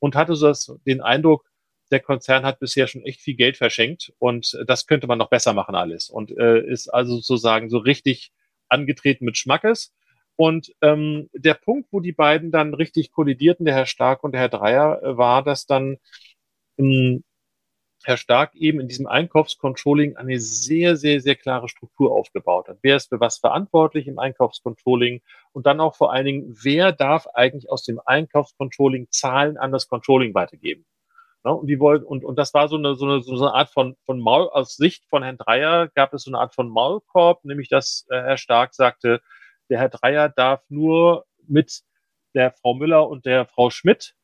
Und hatte so das, den Eindruck, der Konzern hat bisher schon echt viel Geld verschenkt und das könnte man noch besser machen alles. Und äh, ist also sozusagen so richtig angetreten mit Schmackes. Und ähm, der Punkt, wo die beiden dann richtig kollidierten, der Herr Stark und der Herr Dreier, äh, war, dass dann Herr Stark eben in diesem Einkaufscontrolling eine sehr, sehr, sehr klare Struktur aufgebaut hat. Wer ist für was verantwortlich im Einkaufscontrolling? Und dann auch vor allen Dingen, wer darf eigentlich aus dem Einkaufscontrolling Zahlen an das Controlling weitergeben? Ja, und die wollten, und, und das war so eine, so eine, so eine Art von, von Maul, aus Sicht von Herrn Dreier gab es so eine Art von Maulkorb, nämlich dass äh, Herr Stark sagte, der Herr Dreier darf nur mit der Frau Müller und der Frau Schmidt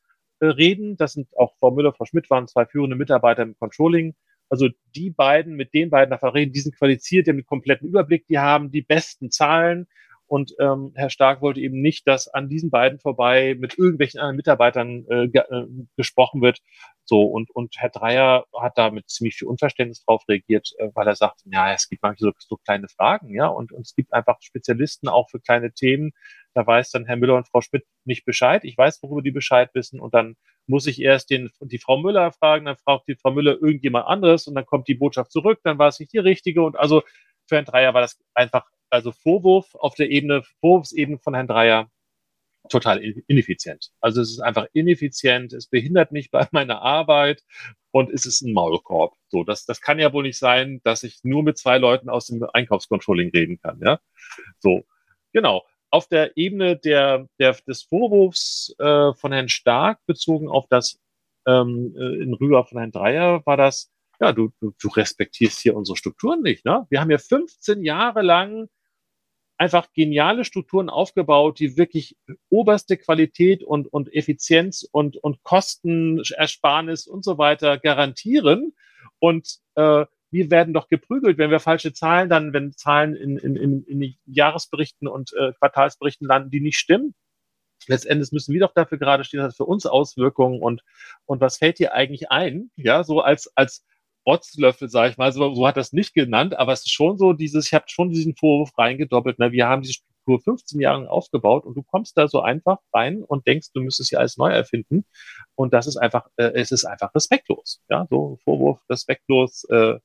reden. Das sind auch Frau Müller, Frau Schmidt waren zwei führende Mitarbeiter im Controlling. Also die beiden, mit den beiden davon reden, die sind qualifiziert, die haben den kompletten Überblick, die haben die besten Zahlen. Und ähm, Herr Stark wollte eben nicht, dass an diesen beiden vorbei mit irgendwelchen anderen Mitarbeitern äh, äh, gesprochen wird. So, und, und Herr Dreier hat da mit ziemlich viel Unverständnis drauf reagiert, äh, weil er sagt, ja, es gibt manchmal so, so kleine Fragen, ja, und, und es gibt einfach Spezialisten auch für kleine Themen, da weiß dann Herr Müller und Frau Schmidt nicht Bescheid. Ich weiß, worüber die Bescheid wissen. Und dann muss ich erst den, die Frau Müller fragen, dann fragt die Frau Müller irgendjemand anderes und dann kommt die Botschaft zurück, dann war es nicht die richtige. Und also für Herrn Dreier war das einfach, also Vorwurf auf der Ebene, Vorwurfsebene von Herrn Dreier total ineffizient. Also es ist einfach ineffizient, es behindert mich bei meiner Arbeit und es ist ein Maulkorb. So, das, das kann ja wohl nicht sein, dass ich nur mit zwei Leuten aus dem Einkaufscontrolling reden kann, ja. So, genau auf der Ebene der, der, des Vorwurfs äh, von Herrn Stark bezogen auf das ähm, äh, in Rüber von Herrn Dreier war das, ja, du, du, du respektierst hier unsere Strukturen nicht. Ne? Wir haben ja 15 Jahre lang einfach geniale Strukturen aufgebaut, die wirklich oberste Qualität und, und Effizienz und, und Kostenersparnis und so weiter garantieren. Und äh, wir werden doch geprügelt, wenn wir falsche Zahlen dann, wenn Zahlen in, in, in, in Jahresberichten und äh, Quartalsberichten landen, die nicht stimmen. Letztendlich müssen wir doch dafür gerade stehen, das hat für uns Auswirkungen und, und was fällt dir eigentlich ein? Ja, so als, als Rotzlöffel, sage ich mal, so, so hat das nicht genannt, aber es ist schon so dieses, ich habe schon diesen Vorwurf reingedoppelt, ne? wir haben diese Struktur 15 Jahre aufgebaut und du kommst da so einfach rein und denkst, du müsstest hier alles neu erfinden und das ist einfach, äh, es ist einfach respektlos, ja, so Vorwurf, respektlos, äh,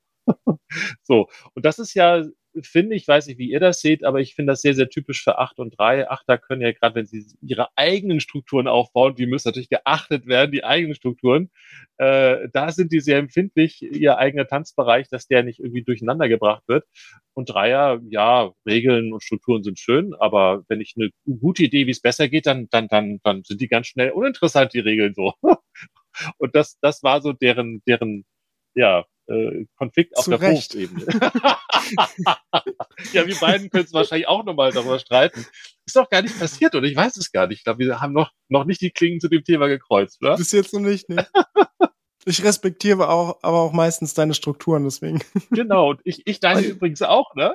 so, und das ist ja, finde ich, weiß nicht, wie ihr das seht, aber ich finde das sehr, sehr typisch für 8 und 3. Achter können ja gerade, wenn sie ihre eigenen Strukturen aufbauen, die müssen natürlich geachtet werden, die eigenen Strukturen, äh, da sind die sehr empfindlich, ihr eigener Tanzbereich, dass der nicht irgendwie durcheinander gebracht wird. Und Dreier, ja, Regeln und Strukturen sind schön, aber wenn ich eine gute Idee, wie es besser geht, dann, dann, dann, dann sind die ganz schnell uninteressant, die Regeln so. und das, das war so deren, deren, ja, äh, Konflikt auf Zu der Berufsebene. ja, wir beiden können es wahrscheinlich auch nochmal darüber streiten. Ist doch gar nicht passiert, oder? Ich weiß es gar nicht. Ich glaube, wir haben noch, noch nicht die Klingen zu dem Thema gekreuzt, oder? Bis jetzt noch nicht, ne? Ich respektiere auch, aber auch meistens deine Strukturen, deswegen. Genau, und ich, ich deine übrigens auch, ne?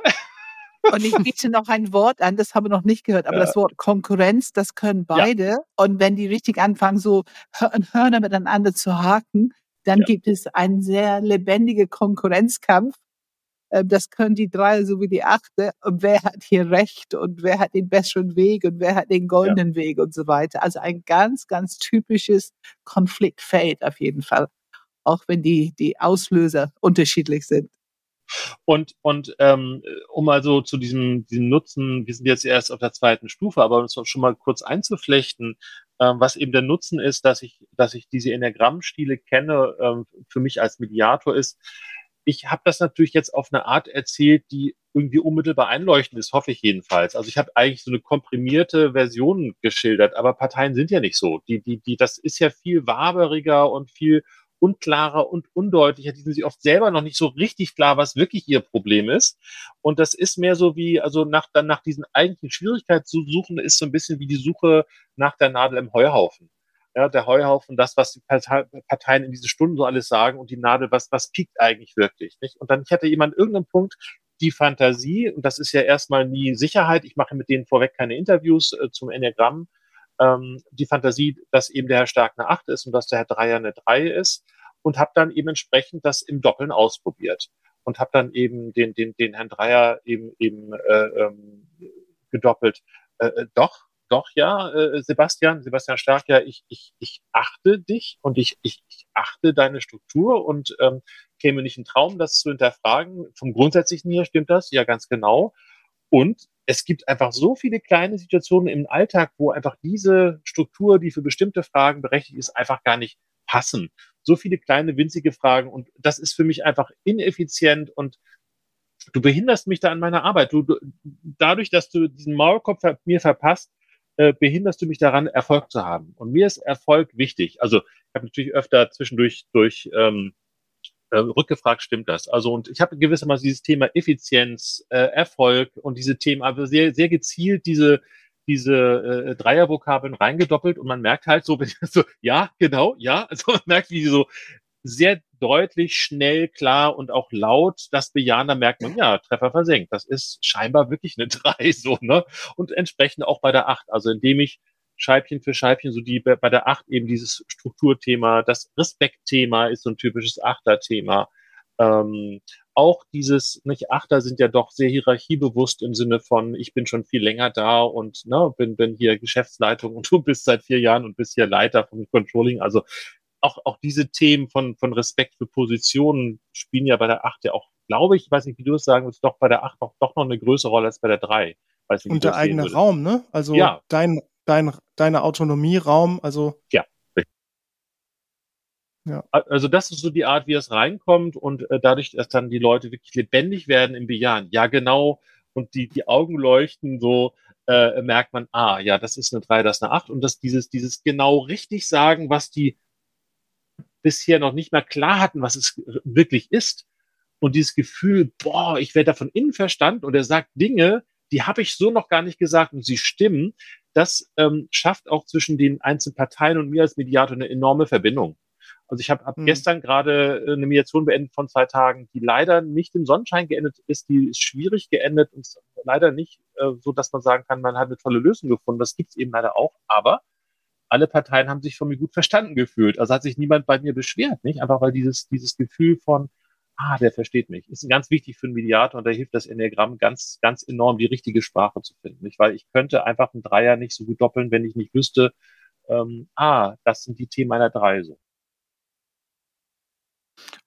Und ich biete noch ein Wort an, das haben wir noch nicht gehört, aber ja. das Wort Konkurrenz, das können beide. Ja. Und wenn die richtig anfangen, so Hörner miteinander zu haken, dann ja. gibt es einen sehr lebendigen Konkurrenzkampf. Ähm, das können die drei sowie die achte. Und wer hat hier Recht und wer hat den besseren Weg und wer hat den goldenen ja. Weg und so weiter. Also ein ganz, ganz typisches Konfliktfeld auf jeden Fall. Auch wenn die, die Auslöser unterschiedlich sind. Und, und ähm, um also zu diesem, diesem Nutzen, wir sind jetzt erst auf der zweiten Stufe, aber um es schon mal kurz einzuflechten, ähm, was eben der Nutzen ist, dass ich, dass ich diese Enneagrammstile kenne, ähm, für mich als Mediator ist, ich habe das natürlich jetzt auf eine Art erzählt, die irgendwie unmittelbar einleuchtend ist, hoffe ich jedenfalls. Also ich habe eigentlich so eine komprimierte Version geschildert, aber Parteien sind ja nicht so. Die, die, die, das ist ja viel waberiger und viel unklarer und undeutlicher. Die sind sich oft selber noch nicht so richtig klar, was wirklich ihr Problem ist. Und das ist mehr so wie, also nach, dann nach diesen eigentlichen Schwierigkeiten zu suchen, ist so ein bisschen wie die Suche nach der Nadel im Heuhaufen. Ja, der Heuhaufen, das, was die Parteien in diesen Stunden so alles sagen und die Nadel, was, was piekt eigentlich wirklich, nicht? Und dann hätte jemand irgendeinen Punkt die Fantasie, und das ist ja erstmal nie Sicherheit, ich mache mit denen vorweg keine Interviews äh, zum Enneagramm, ähm, die Fantasie, dass eben der Herr Stark eine 8 ist und dass der Herr Dreier eine 3 ist und habe dann eben entsprechend das im Doppeln ausprobiert und habe dann eben den, den, den Herrn Dreier eben, eben äh, ähm, gedoppelt. Äh, äh doch, doch, ja, äh, Sebastian, Sebastian Stark, ja, ich, ich, ich achte dich und ich, ich, ich achte deine Struktur und ähm, käme nicht ein Traum, das zu hinterfragen. Vom Grundsätzlichen her stimmt das, ja, ganz genau. Und es gibt einfach so viele kleine Situationen im Alltag, wo einfach diese Struktur, die für bestimmte Fragen berechtigt ist, einfach gar nicht passen. So viele kleine, winzige Fragen. Und das ist für mich einfach ineffizient und du behinderst mich da an meiner Arbeit. Du, du dadurch, dass du diesen Maulkopf mir verpasst, äh, behinderst du mich daran, Erfolg zu haben. Und mir ist Erfolg wichtig. Also ich habe natürlich öfter zwischendurch durch ähm, äh, rückgefragt, stimmt das? Also und ich habe gewissermaßen dieses Thema Effizienz, äh, Erfolg und diese Themen, aber sehr, sehr gezielt diese diese äh, Dreiervokabeln reingedoppelt und man merkt halt so, so, ja, genau, ja, also man merkt, wie so sehr deutlich, schnell, klar und auch laut das bejahen, da merkt man, ja, Treffer versenkt. Das ist scheinbar wirklich eine drei, so, ne? Und entsprechend auch bei der acht. Also indem ich Scheibchen für Scheibchen, so die bei der Acht eben dieses Strukturthema, das Respektthema ist so ein typisches Achterthema. Ähm, auch dieses, nicht Achter sind ja doch sehr hierarchiebewusst im Sinne von, ich bin schon viel länger da und ne, bin, bin hier Geschäftsleitung und du bist seit vier Jahren und bist hier Leiter vom Controlling. Also auch, auch diese Themen von, von Respekt für Positionen spielen ja bei der Acht ja auch, glaube ich, weiß nicht, wie du es sagen willst, doch bei der Acht noch, doch noch eine größere Rolle als bei der Drei. Nicht, und der eigene Raum, ne? Also ja. dein, dein, deine Autonomieraum, also. Ja. Ja. Also das ist so die Art, wie es reinkommt und äh, dadurch, dass dann die Leute wirklich lebendig werden im Bejahen. Ja, genau. Und die, die Augen leuchten so, äh, merkt man, ah, ja, das ist eine 3, das ist eine 8. Und das, dieses, dieses genau richtig sagen, was die bisher noch nicht mal klar hatten, was es wirklich ist. Und dieses Gefühl, boah, ich werde da von innen verstanden und er sagt Dinge, die habe ich so noch gar nicht gesagt und sie stimmen das ähm, schafft auch zwischen den einzelnen Parteien und mir als Mediator eine enorme Verbindung. Also ich habe hab mhm. gestern gerade äh, eine Mediation beendet von zwei Tagen, die leider nicht im Sonnenschein geendet ist, die ist schwierig geendet und leider nicht äh, so, dass man sagen kann, man hat eine tolle Lösung gefunden. Das gibt's eben leider auch, aber alle Parteien haben sich von mir gut verstanden gefühlt. Also hat sich niemand bei mir beschwert, nicht? Einfach weil dieses, dieses Gefühl von, ah, der versteht mich. Ist ganz wichtig für einen Mediator und da hilft das Enneagramm ganz, ganz enorm, die richtige Sprache zu finden. Nicht? Weil ich könnte einfach einen Dreier nicht so gut doppeln, wenn ich nicht wüsste, ähm, ah, das sind die Themen meiner Drei so.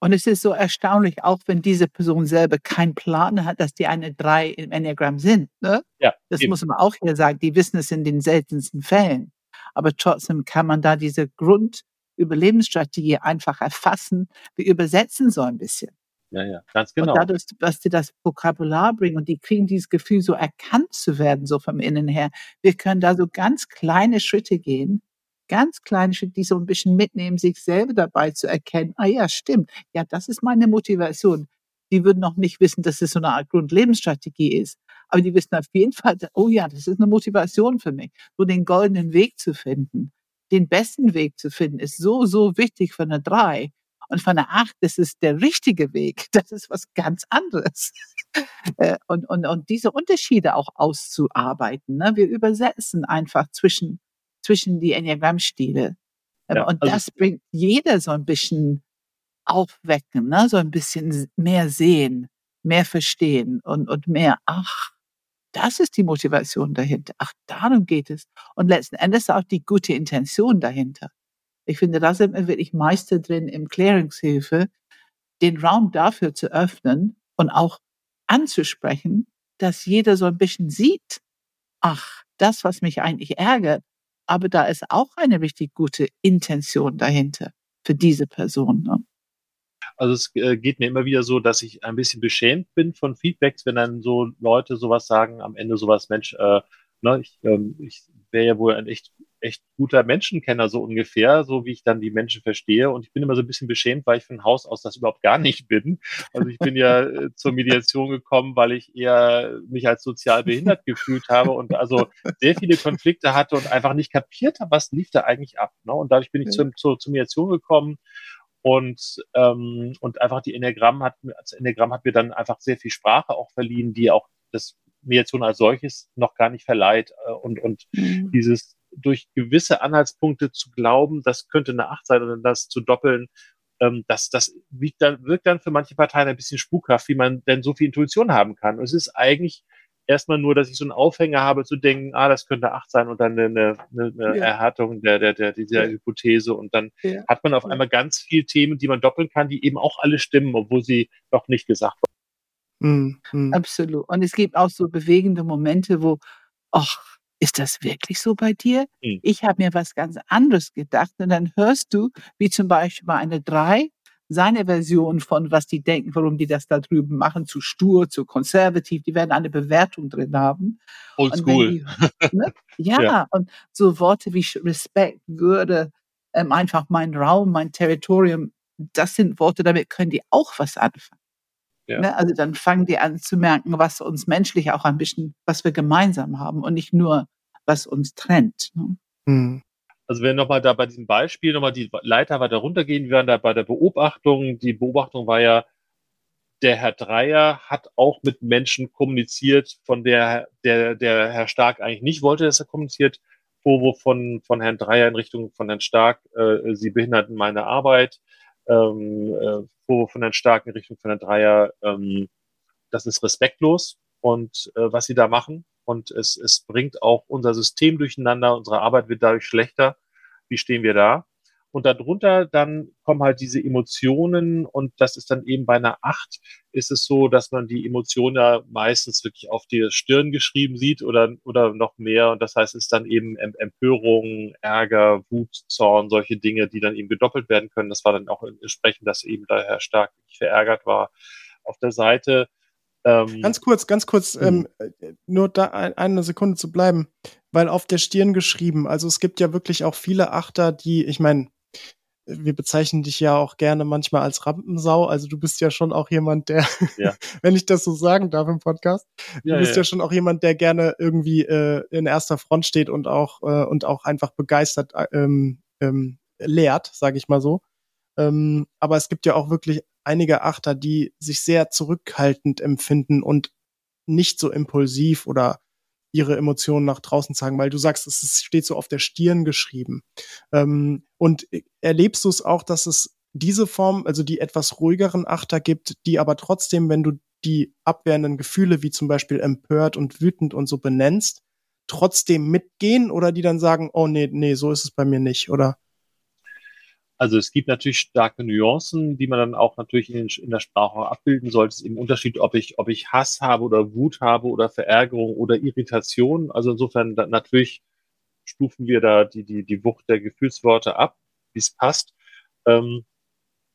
Und es ist so erstaunlich, auch wenn diese Person selber keinen Plan hat, dass die eine Drei im Enneagramm sind. Ne? Ja, das eben. muss man auch hier sagen. Die wissen es in den seltensten Fällen. Aber trotzdem kann man da diese Grundüberlebensstrategie einfach erfassen. Wir übersetzen so ein bisschen. Ja, ja, ganz genau. Und dadurch, dass die das Vokabular bringen und die kriegen dieses Gefühl, so erkannt zu werden, so vom Innen her. Wir können da so ganz kleine Schritte gehen, ganz kleine Schritte, die so ein bisschen mitnehmen, sich selber dabei zu erkennen, ah ja, stimmt, ja, das ist meine Motivation. Die würden noch nicht wissen, dass es so eine Art Grundlebensstrategie ist. Aber die wissen auf jeden Fall, oh ja, das ist eine Motivation für mich, so den goldenen Weg zu finden. Den besten Weg zu finden, ist so, so wichtig für eine Drei. Und von der Acht, das ist der richtige Weg. Das ist was ganz anderes. Äh, und, und, und diese Unterschiede auch auszuarbeiten. Ne? Wir übersetzen einfach zwischen, zwischen die Enneagrammstile. Ähm, ja, und also das bringt jeder so ein bisschen aufwecken, ne? so ein bisschen mehr sehen, mehr verstehen und, und mehr, ach, das ist die Motivation dahinter. Ach, darum geht es. Und letzten Endes auch die gute Intention dahinter. Ich finde, da sind wir wirklich Meister drin im Klärungshilfe, den Raum dafür zu öffnen und auch anzusprechen, dass jeder so ein bisschen sieht, ach, das, was mich eigentlich ärgert, aber da ist auch eine richtig gute Intention dahinter für diese Person. Ne? Also es äh, geht mir immer wieder so, dass ich ein bisschen beschämt bin von Feedbacks, wenn dann so Leute sowas sagen, am Ende sowas, Mensch, äh, ne, ich, ähm, ich wäre ja wohl ein echt, echt guter Menschenkenner, so ungefähr, so wie ich dann die Menschen verstehe. Und ich bin immer so ein bisschen beschämt, weil ich von Haus aus das überhaupt gar nicht bin. Also ich bin ja äh, zur Mediation gekommen, weil ich eher mich als sozial behindert gefühlt habe und also sehr viele Konflikte hatte und einfach nicht kapiert habe, was lief da eigentlich ab. Ne? Und dadurch bin ich zur, zur, zur Mediation gekommen und, ähm, und einfach die Enneagramm hat, das Enneagramm hat mir dann einfach sehr viel Sprache auch verliehen, die auch das Mediation als solches noch gar nicht verleiht. Äh, und, und mhm. dieses durch gewisse Anhaltspunkte zu glauben, das könnte eine Acht sein oder das zu doppeln, ähm, das, das wirkt dann, wirkt dann für manche Parteien ein bisschen spukhaft, wie man denn so viel Intuition haben kann. Und es ist eigentlich erstmal nur, dass ich so einen Aufhänger habe zu denken, ah, das könnte acht sein und dann eine, eine, eine ja. Erhärtung der, der, der, dieser ja. Hypothese. Und dann ja. hat man auf einmal ganz viele Themen, die man doppeln kann, die eben auch alle stimmen, obwohl sie noch nicht gesagt wurden. Mhm. Absolut. Und es gibt auch so bewegende Momente, wo, ach, ist das wirklich so bei dir? Mhm. Ich habe mir was ganz anderes gedacht. Und dann hörst du, wie zum Beispiel bei einer drei seine Version von, was die denken, warum die das da drüben machen, zu stur, zu konservativ, die werden eine Bewertung drin haben. Oldschool. Ne? Ja, ja, und so Worte wie Respekt, Würde, ähm, einfach mein Raum, mein Territorium, das sind Worte, damit können die auch was anfangen. Ja. Ne? Also dann fangen die an zu merken, was uns menschlich auch ein bisschen, was wir gemeinsam haben und nicht nur, was uns trennt. Ne? Mhm. Also wenn nochmal da bei diesem Beispiel nochmal die Leiter weiter runtergehen, wir waren da bei der Beobachtung. Die Beobachtung war ja, der Herr Dreier hat auch mit Menschen kommuniziert, von der der, der Herr Stark eigentlich nicht wollte, dass er kommuniziert. Vorwurf von, von Herrn Dreier in Richtung von Herrn Stark, äh, sie behinderten meine Arbeit. Ähm, äh, Vorwurf von Herrn Stark in Richtung von Herrn Dreier, ähm, das ist respektlos und äh, was sie da machen und es, es bringt auch unser System durcheinander, unsere Arbeit wird dadurch schlechter. Wie stehen wir da? Und darunter dann kommen halt diese Emotionen und das ist dann eben bei einer Acht ist es so, dass man die Emotionen ja meistens wirklich auf die Stirn geschrieben sieht oder, oder noch mehr. Und das heißt, es ist dann eben Empörung, Ärger, Wut, Zorn, solche Dinge, die dann eben gedoppelt werden können. Das war dann auch entsprechend, dass eben daher stark verärgert war. Auf der Seite ähm, ganz kurz, ganz kurz, hm. ähm, nur da eine Sekunde zu bleiben, weil auf der Stirn geschrieben, also es gibt ja wirklich auch viele Achter, die, ich meine, wir bezeichnen dich ja auch gerne manchmal als Rampensau, also du bist ja schon auch jemand, der, ja. wenn ich das so sagen darf im Podcast, du ja, bist ja. ja. schon auch jemand, der gerne irgendwie äh, in erster Front steht und auch äh, und auch einfach begeistert äh, ähm, ähm, lehrt, sage ich mal so. Ähm, aber es gibt ja auch wirklich einige Achter, die sich sehr zurückhaltend empfinden und nicht so impulsiv oder ihre Emotionen nach draußen zeigen, weil du sagst, es steht so auf der Stirn geschrieben. Ähm, und erlebst du es auch, dass es diese Form, also die etwas ruhigeren Achter gibt, die aber trotzdem, wenn du die abwehrenden Gefühle wie zum Beispiel empört und wütend und so benennst, trotzdem mitgehen oder die dann sagen, oh nee, nee, so ist es bei mir nicht, oder? Also es gibt natürlich starke Nuancen, die man dann auch natürlich in, in der Sprache abbilden sollte. Es ist im Unterschied, ob ich, ob ich Hass habe oder Wut habe oder Verärgerung oder Irritation. Also insofern da, natürlich stufen wir da die, die, die Wucht der Gefühlsworte ab, wie es passt. Ähm,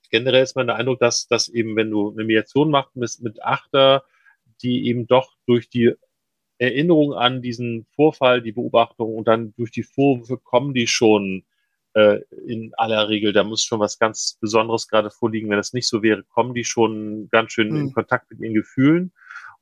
generell ist mein Eindruck, dass, dass eben, wenn du eine Mediation machst mit, mit Achter, die eben doch durch die Erinnerung an diesen Vorfall, die Beobachtung und dann durch die Vorwürfe kommen die schon äh, in aller Regel, da muss schon was ganz Besonderes gerade vorliegen. Wenn das nicht so wäre, kommen die schon ganz schön mhm. in Kontakt mit ihren Gefühlen.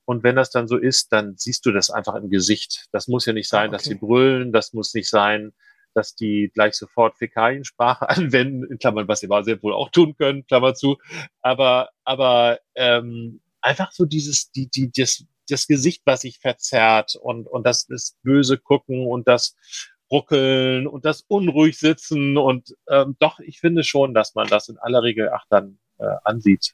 Und wenn das dann so ist, dann siehst du das einfach im Gesicht. Das muss ja nicht sein, okay. dass sie brüllen, das muss nicht sein, dass die gleich sofort Fäkaliensprache anwenden, in Klammern, was sie aber sehr wohl auch tun können, Klammer zu. Aber, aber ähm, einfach so dieses, die, die, das, das Gesicht, was sich verzerrt und, und das, das böse Gucken und das Ruckeln und das unruhig sitzen und ähm, doch, ich finde schon, dass man das in aller Regel achtern äh, ansieht.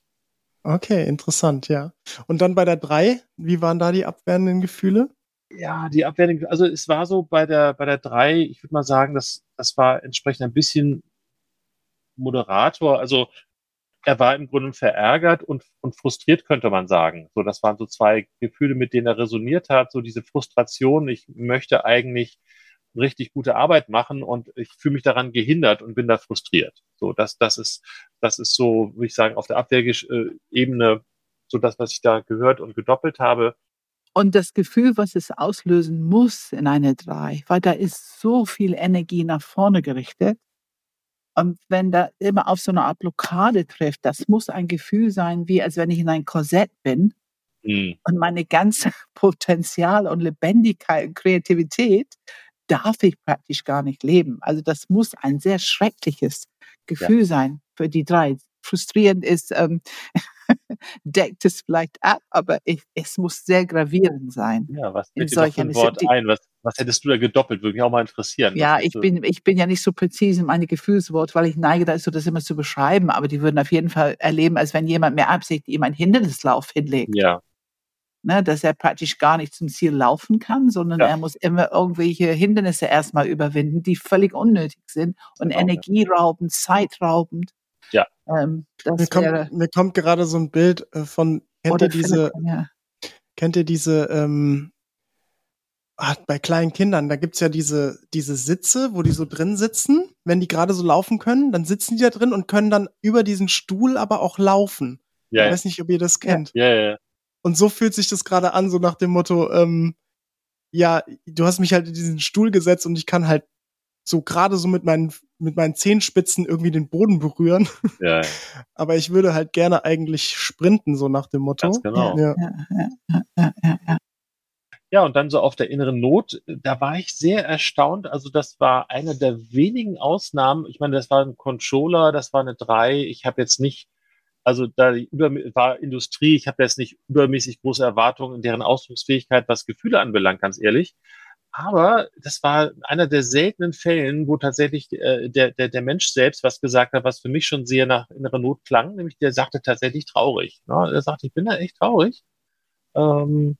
Okay, interessant, ja. Und dann bei der drei, wie waren da die abwehrenden Gefühle? Ja, die abwehrenden, also es war so bei der bei der drei, ich würde mal sagen, dass das war entsprechend ein bisschen Moderator, also er war im Grunde verärgert und, und frustriert, könnte man sagen. So, das waren so zwei Gefühle, mit denen er resoniert hat. So diese Frustration, ich möchte eigentlich richtig gute Arbeit machen und ich fühle mich daran gehindert und bin da frustriert. So, das, das ist, das ist so, würde ich sagen, auf der Abwehrebene so das, was ich da gehört und gedoppelt habe. Und das Gefühl, was es auslösen muss in eine drei, weil da ist so viel Energie nach vorne gerichtet. Und wenn da immer auf so eine Art Blockade trifft, das muss ein Gefühl sein, wie als wenn ich in ein Korsett bin mhm. und meine ganze Potenzial und Lebendigkeit und Kreativität darf ich praktisch gar nicht leben. Also das muss ein sehr schreckliches Gefühl ja. sein für die drei. Frustrierend ist, ähm, deckt es vielleicht ab, aber ich, es muss sehr gravierend sein. Ja, was für ein Wort ein? Was, was hättest du da gedoppelt? Würde mich auch mal interessieren. Ja, ich bin, ich bin ja nicht so präzise in meine Gefühlswort, weil ich neige dazu, das immer zu beschreiben, aber die würden auf jeden Fall erleben, als wenn jemand mehr absichtlich ihm einen Hindernislauf hinlegt. Ja, ne, dass er praktisch gar nicht zum Ziel laufen kann, sondern ja. er muss immer irgendwelche Hindernisse erstmal überwinden, die völlig unnötig sind und genau, energieraubend, zeitraubend. Ja. Ähm, mir, kommt, mir kommt gerade so ein Bild äh, von, kennt ihr diese, ja. kennt ihr diese, ähm, ah, bei kleinen Kindern, da gibt's ja diese, diese Sitze, wo die so drin sitzen, wenn die gerade so laufen können, dann sitzen die da drin und können dann über diesen Stuhl aber auch laufen. Ja, ich weiß nicht, ob ihr das kennt. Ja, ja, ja. Und so fühlt sich das gerade an, so nach dem Motto, ähm, ja, du hast mich halt in diesen Stuhl gesetzt und ich kann halt so gerade so mit meinen mit meinen Zehenspitzen irgendwie den Boden berühren. Ja, ja. Aber ich würde halt gerne eigentlich sprinten, so nach dem Motto. Ganz genau. Ja. Ja, ja, und dann so auf der inneren Not, da war ich sehr erstaunt. Also das war eine der wenigen Ausnahmen. Ich meine, das war ein Controller, das war eine 3. Ich habe jetzt nicht also da war Industrie, ich habe jetzt nicht übermäßig große Erwartungen in deren Ausdrucksfähigkeit, was Gefühle anbelangt, ganz ehrlich. Aber das war einer der seltenen Fällen, wo tatsächlich äh, der, der, der Mensch selbst was gesagt hat, was für mich schon sehr nach innerer Not klang, nämlich der sagte tatsächlich traurig. Ne? Er sagte, ich bin da echt traurig. Ähm,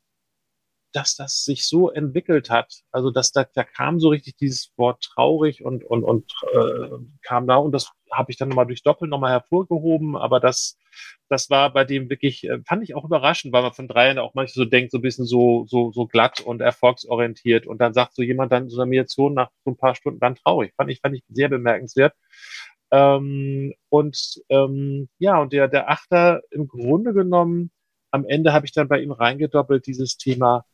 dass das sich so entwickelt hat. Also dass da, da kam so richtig dieses Wort traurig und und und äh, kam da und das habe ich dann nochmal durch Doppel nochmal hervorgehoben. Aber das das war bei dem wirklich äh, fand ich auch überraschend, weil man von Dreien auch manchmal so denkt, so ein bisschen so so so glatt und erfolgsorientiert und dann sagt so jemand dann so eine Mediation nach so ein paar Stunden dann traurig. Fand ich fand ich sehr bemerkenswert. Ähm, und ähm, ja und der der Achter im Grunde genommen am Ende habe ich dann bei ihm reingedoppelt dieses Thema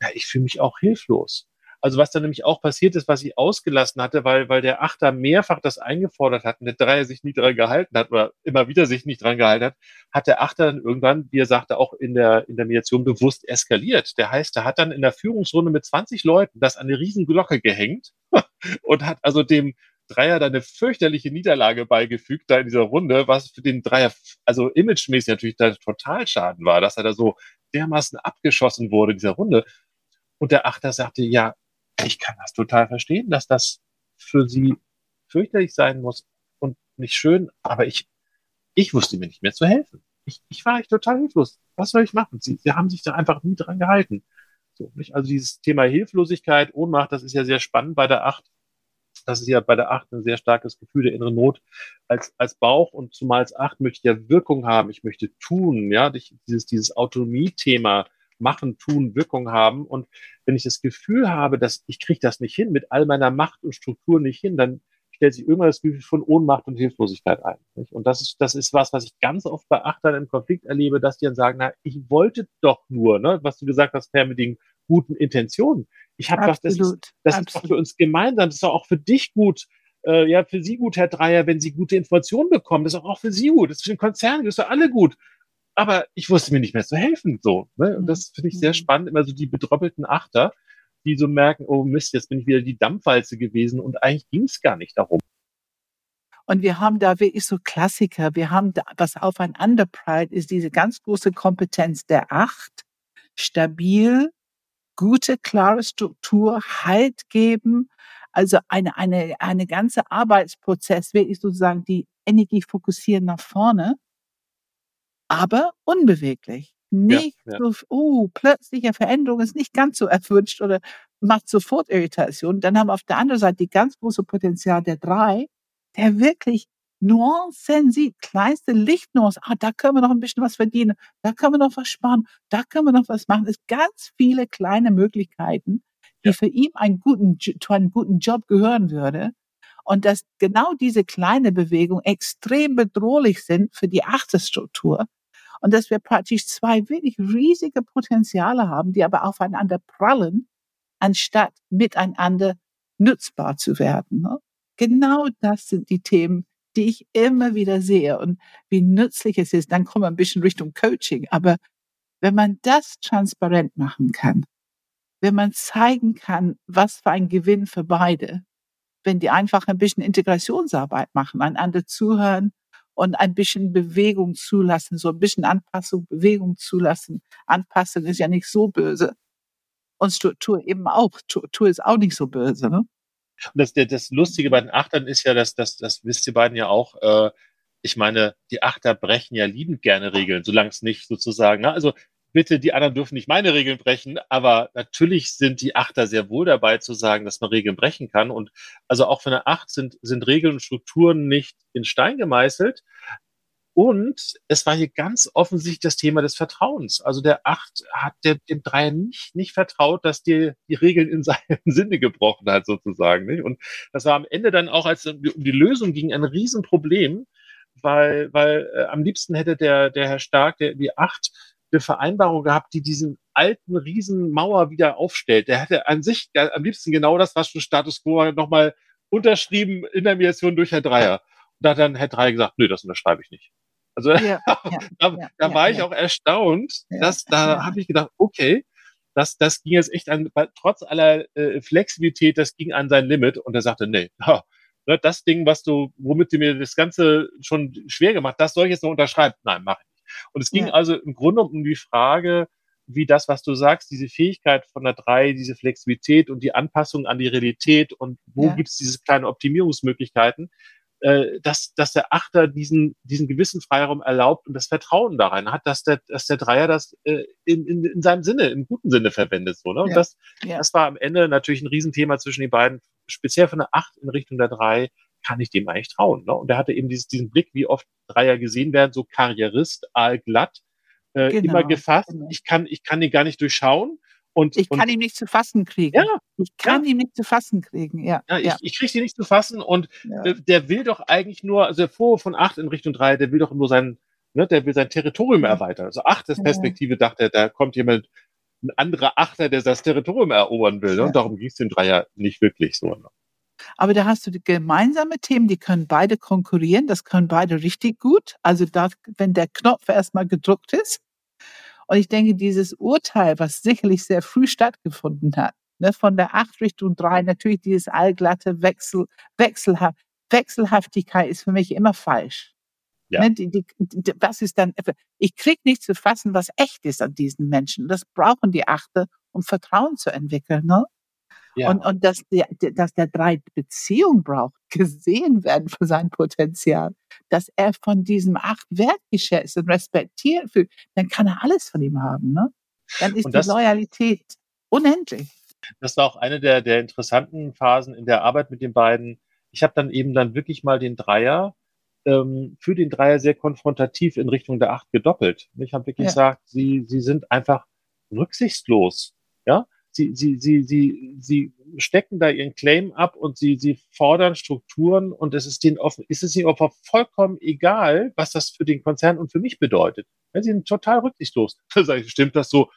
ja, ich fühle mich auch hilflos. Also was dann nämlich auch passiert ist, was ich ausgelassen hatte, weil, weil der Achter mehrfach das eingefordert hat und der Dreier sich nie dran gehalten hat oder immer wieder sich nicht dran gehalten hat, hat der Achter dann irgendwann, wie er sagte, auch in der, in der Mediation bewusst eskaliert. Der heißt, er hat dann in der Führungsrunde mit 20 Leuten das an eine riesen Glocke gehängt und hat also dem Dreier da eine fürchterliche Niederlage beigefügt da in dieser Runde, was für den Dreier, also imagemäßig natürlich da total Schaden war, dass er da so dermaßen abgeschossen wurde in dieser Runde. Und der Achter sagte, ja, ich kann das total verstehen, dass das für sie fürchterlich sein muss und nicht schön, aber ich, ich wusste mir nicht mehr zu helfen. Ich, ich war echt total hilflos. Was soll ich machen? Sie, sie haben sich da einfach nie dran gehalten. So, nicht? Also dieses Thema Hilflosigkeit, Ohnmacht, das ist ja sehr spannend bei der Acht. Das ist ja bei der Acht ein sehr starkes Gefühl der inneren Not als, als Bauch und zumal als Acht möchte ich ja Wirkung haben. Ich möchte tun, ja, dieses, dieses Autonomie-Thema, machen, tun, Wirkung haben. Und wenn ich das Gefühl habe, dass ich kriege das nicht hin, mit all meiner Macht und Struktur nicht hin, dann stellt sich irgendwann das Gefühl von Ohnmacht und Hilflosigkeit ein. Nicht? Und das ist, das ist was, was ich ganz oft bei Achtern im Konflikt erlebe, dass die dann sagen, na, ich wollte doch nur, ne, was du gesagt hast, Per, mit den guten Intentionen. Ich habe gedacht, das, ist, das ist doch für uns gemeinsam, das ist doch auch für dich gut, äh, ja, für Sie gut, Herr Dreier, wenn Sie gute Informationen bekommen. Das ist auch für Sie gut. Das ist für den Konzern, das ist für alle gut aber ich wusste mir nicht mehr zu helfen. So, ne? Und das finde ich sehr mhm. spannend, immer so die bedroppelten Achter, die so merken, oh Mist, jetzt bin ich wieder die Dampfwalze gewesen und eigentlich ging es gar nicht darum. Und wir haben da wirklich so Klassiker. Wir haben da, was aufeinander prallt, ist diese ganz große Kompetenz der Acht. Stabil, gute, klare Struktur, Halt geben. Also eine, eine, eine ganze Arbeitsprozess, wirklich sozusagen die Energie fokussieren nach vorne aber unbeweglich. Nicht ja, ja. so, oh, plötzliche Veränderung ist nicht ganz so erwünscht oder macht sofort Irritation. Dann haben wir auf der anderen Seite die ganz große Potenzial der drei, der wirklich Nuancen sieht, kleinste Lichtnuancen. Ah, da können wir noch ein bisschen was verdienen, da können wir noch was sparen, da können wir noch was machen. Es gibt ganz viele kleine Möglichkeiten, die Ja. für ihn einen guten, zu einem guten Job gehören würde. Und dass genau diese kleine Bewegung extrem bedrohlich sind für die Achterstruktur. Und dass wir praktisch zwei wirklich riesige Potenziale haben, die aber aufeinander prallen, anstatt miteinander nutzbar zu werden. Ne? Genau das sind die Themen, die ich immer wieder sehe und wie nützlich es ist. Dann kommen wir ein bisschen Richtung Coaching. Aber wenn man das transparent machen kann, wenn man zeigen kann, was für ein Gewinn für beide, wenn die einfach ein bisschen Integrationsarbeit machen, einander zuhören und ein bisschen Bewegung zulassen, so ein bisschen Anpassung, Bewegung zulassen. Anpassung ist ja nicht so böse. Und Struktur eben auch. Struktur ist auch nicht so böse. Ne? Und das, das Lustige bei den Achtern ist ja, dass das, das wisst ihr beiden ja auch, äh, ich meine, die Achter brechen ja liebend gerne Regeln, solange es nicht sozusagen, ne? also bitte, die anderen dürfen nicht meine Regeln brechen, aber natürlich sind die Achter sehr wohl dabei zu sagen, dass man Regeln brechen kann. Und also auch für eine Acht sind, sind Regeln und Strukturen nicht in Stein gemeißelt. Und es war hier ganz offensichtlich das Thema des Vertrauens. Also der Acht hat der, dem Dreier nicht, nicht vertraut, dass die, die Regeln in seinem Sinne gebrochen hat, sozusagen. Nicht? Und das war am Ende dann auch, als es um die, Lösung ging, ein Riesenproblem, weil, weil äh, am liebsten hätte der, der Herr Stark, der, die Acht, eine Vereinbarung gehabt, die diesen alten Riesenmauer wieder aufstellt. Der hätte an sich ja, am liebsten genau das, was schon Status Quo war, nochmal unterschrieben in der Mediation durch Herr Dreier. Und da hat dann Herr Dreier gesagt, nö, das unterschreibe ich nicht. Also Ja, da, da ja, war ja, ich ja. auch erstaunt, Ja, dass da ja. habe ich gedacht, okay, das, das ging jetzt echt an, trotz aller äh, Flexibilität, das ging an sein Limit und er sagte, nee, ha, ne, das Ding, was du, womit du mir das Ganze schon schwer gemacht, das soll ich jetzt noch unterschreiben. Nein, mache ich. Und es ging Ja. also im Grunde um die Frage, wie das, was du sagst, diese Fähigkeit von der drei, diese Flexibilität und die Anpassung an die Realität und wo Ja. gibt es diese kleinen Optimierungsmöglichkeiten, äh, dass, dass der Achter diesen, diesen gewissen Freiraum erlaubt und das Vertrauen da rein hat, dass der, dass der Dreier das äh, in, in, in seinem Sinne, im guten Sinne verwendet. So, ne? Und Ja. das, Ja. das war am Ende natürlich ein Riesenthema zwischen den beiden, speziell von der Acht in Richtung der Drei, kann ich dem eigentlich trauen. Ne? Und er hatte eben dieses, diesen Blick, wie oft Dreier gesehen werden, so Karrierist, aalglatt, äh, Genau, immer gefasst. genau. Ich kann, ich kann ihn gar nicht durchschauen. Und, Ich und kann ihn nicht zu fassen kriegen. ja, Ich kann ihn nicht zu fassen kriegen. Ja, ja, ich, ja, ich kriege die nicht zu fassen und ja. äh, der will doch eigentlich nur, also der Vorwurf von acht in Richtung drei, der will doch nur sein, ne, der will sein Territorium Ja. erweitern. Also acht ist Ja. Perspektive, dachte er, da kommt jemand, ein anderer Achter, der das Territorium erobern will. Ne? Ja. Und darum ging es dem Dreier nicht wirklich so. Aber da hast du die gemeinsame Themen, die können beide konkurrieren, das können beide richtig gut. Also da, wenn der Knopf erstmal gedruckt ist. Und ich denke, dieses Urteil, was sicherlich sehr früh stattgefunden hat, ne, von der 8 Richtung 3, natürlich dieses allglatte Wechsel, Wechselhaft, Wechselhaftigkeit ist für mich immer falsch. Ja. Ne, die, die, die, was ist dann, ich krieg nicht zu fassen, was echt ist an diesen Menschen. Das brauchen die Achte, um Vertrauen zu entwickeln. Ne? Ja. Und, und dass, der, dass der drei Beziehung braucht, gesehen werden für sein Potenzial, dass er von diesem Acht wertgeschätzt und respektiert fühlt, dann kann er alles von ihm haben. Ne? Dann ist Und die das- Loyalität unendlich. das war auch eine der, der interessanten Phasen in der Arbeit mit den beiden. Ich habe dann eben dann wirklich mal den Dreier ähm, für den Dreier sehr konfrontativ in Richtung der Acht gedoppelt. Ich habe wirklich Ja. gesagt, sie, sie sind einfach rücksichtslos. Ja, sie, sie, sie, sie, sie stecken da ihren Claim ab und sie, sie fordern Strukturen und es ist denen offen, ist es ihnen auch vollkommen egal, was das für den Konzern und für mich bedeutet. Ja, sie sind total rücksichtslos. Da sage ich, stimmt das so?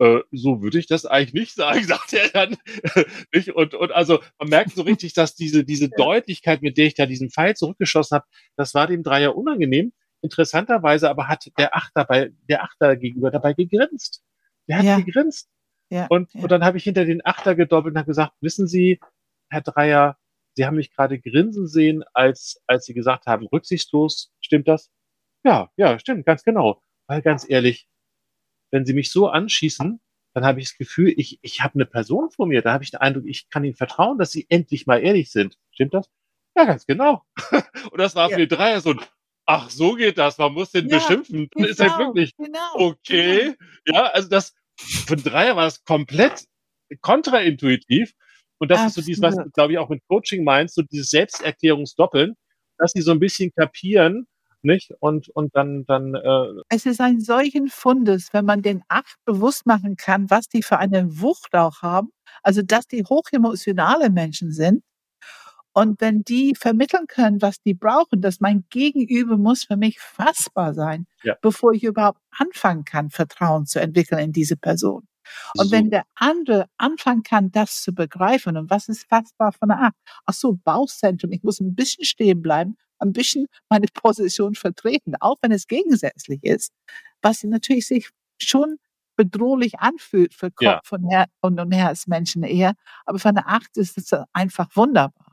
Äh, so würde ich das eigentlich nicht sagen, sagt er dann. nicht? Und, und also man merkt so richtig, dass diese, diese Deutlichkeit, mit der ich da diesen Pfeil zurückgeschossen habe, das war dem Dreier unangenehm. Interessanterweise aber hat der Achter bei, der Achter gegenüber dabei gegrinst. Der hat Ja. gegrinst. Ja, Und, ja. und dann habe ich hinter den Achter gedoppelt und habe gesagt, wissen Sie, Herr Dreier, Sie haben mich gerade grinsen sehen, als, als Sie gesagt haben, rücksichtslos, stimmt das? Ja, ja, stimmt, ganz genau. Weil ganz ehrlich, wenn Sie mich so anschießen, dann habe ich das Gefühl, ich, ich habe eine Person vor mir, da habe ich den Eindruck, ich kann Ihnen vertrauen, dass Sie endlich mal ehrlich sind. Stimmt das? Ja, ganz genau. und das war für Ja. den Dreier so ein, ach, so geht das, man muss den Ja, beschimpfen. Dann ist er Genau, wirklich, genau, okay. Ja, also das, für den Dreier war es komplett kontraintuitiv. Und das ist so dieses, was du, Absolut. glaube ich, auch mit Coaching meinst, so dieses Selbsterklärungsdoppeln, dass sie so ein bisschen kapieren, nicht? Und, und dann, dann, äh, Es ist ein solchen Fundes, wenn man den Acht bewusst machen kann, was die für eine Wucht auch haben, Also, dass die hochemotionale Menschen sind und wenn die vermitteln können, was die brauchen, dass mein Gegenüber muss für mich fassbar sein, Ja. bevor ich überhaupt anfangen kann, Vertrauen zu entwickeln in diese Person. Und So. wenn der andere anfangen kann, das zu begreifen und was ist fassbar von der Art? Ach so, Bauchzentrum, ich muss ein bisschen stehen bleiben, ein bisschen meine Position vertreten, auch wenn es gegensätzlich ist, was natürlich sich schon bedrohlich anfühlt für Kopf Ja. und, Her und, und Herzmenschen eher, aber von der Acht ist es einfach wunderbar.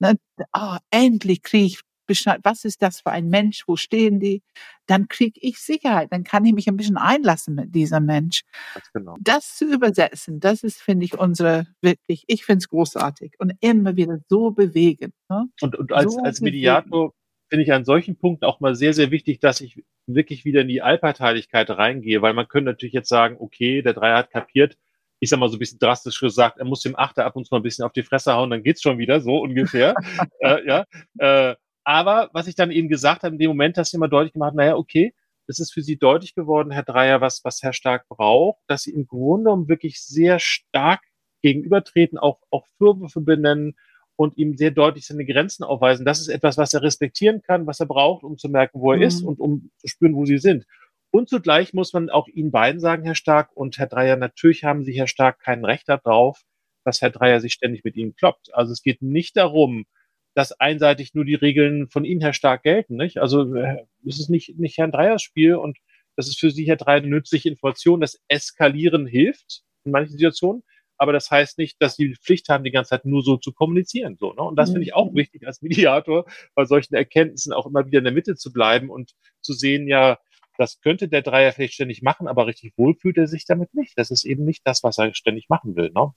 Ne? Oh, endlich kriege ich Bescheid, was ist das für ein Mensch, wo stehen die? Dann kriege ich Sicherheit, dann kann ich mich ein bisschen einlassen mit dieser Mensch Ganz genau. das zu übersetzen, das ist, finde ich, unsere wirklich, ich finde es großartig und immer wieder so bewegend. Ne? Und, und als, So als. Mediator finde ich an solchen Punkten auch mal sehr, sehr wichtig, dass ich wirklich wieder in die Allparteilichkeit reingehe, weil man könnte natürlich jetzt sagen, okay, der Dreier hat kapiert, ich sag mal so ein bisschen drastisch gesagt, er muss dem Achter ab und zu mal ein bisschen auf die Fresse hauen, dann geht's schon wieder, so ungefähr. äh, ja, äh, aber was ich dann eben gesagt habe, in dem Moment, dass sie immer deutlich gemacht, naja, okay, es ist für sie deutlich geworden, Herr Dreier, was, was Herr Stark braucht, dass sie im Grunde genommen wirklich sehr stark gegenübertreten, auch, auch Vorwürfe benennen und ihm sehr deutlich seine Grenzen aufweisen. Das ist etwas, was er respektieren kann, was er braucht, um zu merken, wo er Mhm. ist und um zu spüren, wo sie sind. Und zugleich muss man auch Ihnen beiden sagen, Herr Stark und Herr Dreier, natürlich haben Sie, Herr Stark, kein Recht darauf, dass Herr Dreier sich ständig mit Ihnen kloppt. Also es geht nicht darum, dass einseitig nur die Regeln von Ihnen, Herr Stark, gelten. Nicht? Also äh, es ist nicht, nicht Herrn Dreiers Spiel und das ist für Sie, Herr Dreier, eine nützliche Information. Das Eskalieren hilft in manchen Situationen, aber das heißt nicht, dass Sie die Pflicht haben, die ganze Zeit nur so zu kommunizieren. So, ne? Und das finde ich auch Mhm. wichtig als Mediator, bei solchen Erkenntnissen auch immer wieder in der Mitte zu bleiben und zu sehen, ja, das könnte der Dreier vielleicht ständig machen, aber richtig wohl fühlt er sich damit nicht. Das ist eben nicht das, was er ständig machen will. Ne?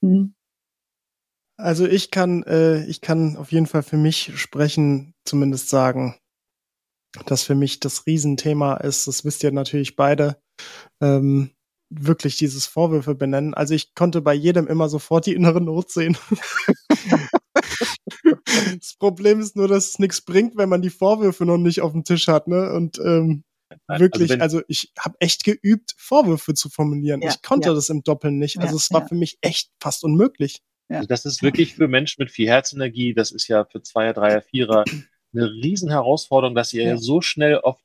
Mhm. Also ich kann, äh, ich kann auf jeden Fall für mich sprechen, zumindest sagen, dass für mich das Riesenthema ist, das wisst ihr natürlich beide, ähm, wirklich dieses Vorwürfe benennen. Also ich konnte bei jedem immer sofort die innere Not sehen. das Problem ist nur, dass es nichts bringt, wenn man die Vorwürfe noch nicht auf dem Tisch hat, ne? Und ähm, wirklich, wenn- also, ich habe echt geübt, Vorwürfe zu formulieren. Ja, ich konnte ja. das im Doppeln nicht. Also Ja, es war ja. für mich echt fast unmöglich. Ja. Also das ist wirklich für Menschen mit viel Herzenergie, das ist ja für Zweier, Dreier, Vierer eine riesen Herausforderung, dass ihr so schnell oft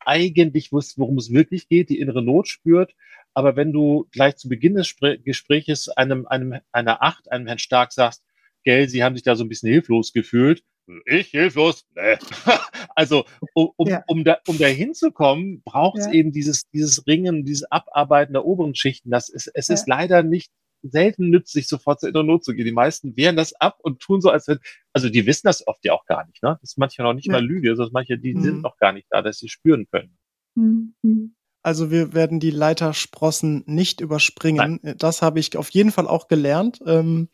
eigentlich wisst, worum es wirklich geht, die innere Not spürt. Aber wenn du gleich zu Beginn des Spre Gespräches einem, einem, einer Acht, einem Herrn Stark sagst, gell, sie haben sich da so ein bisschen hilflos gefühlt. Ich hilflos? Nee. also, um, um, Ja. um, da, um da hinzukommen, braucht es Ja. eben dieses, dieses Ringen, dieses Abarbeiten der oberen Schichten. Das ist, es ist leider nicht selten nützlich, sofort zur inneren Not zu gehen. Die meisten wehren das ab und tun so, als wenn, also die wissen das oft ja auch gar nicht, ne? Das ist manchmal noch nicht Ja. mal Lüge, sondern manche, die Mhm. sind noch gar nicht da, dass sie spüren können. Mhm. Also wir werden die Leitersprossen nicht überspringen. Das habe ich auf jeden Fall auch gelernt. Ähm,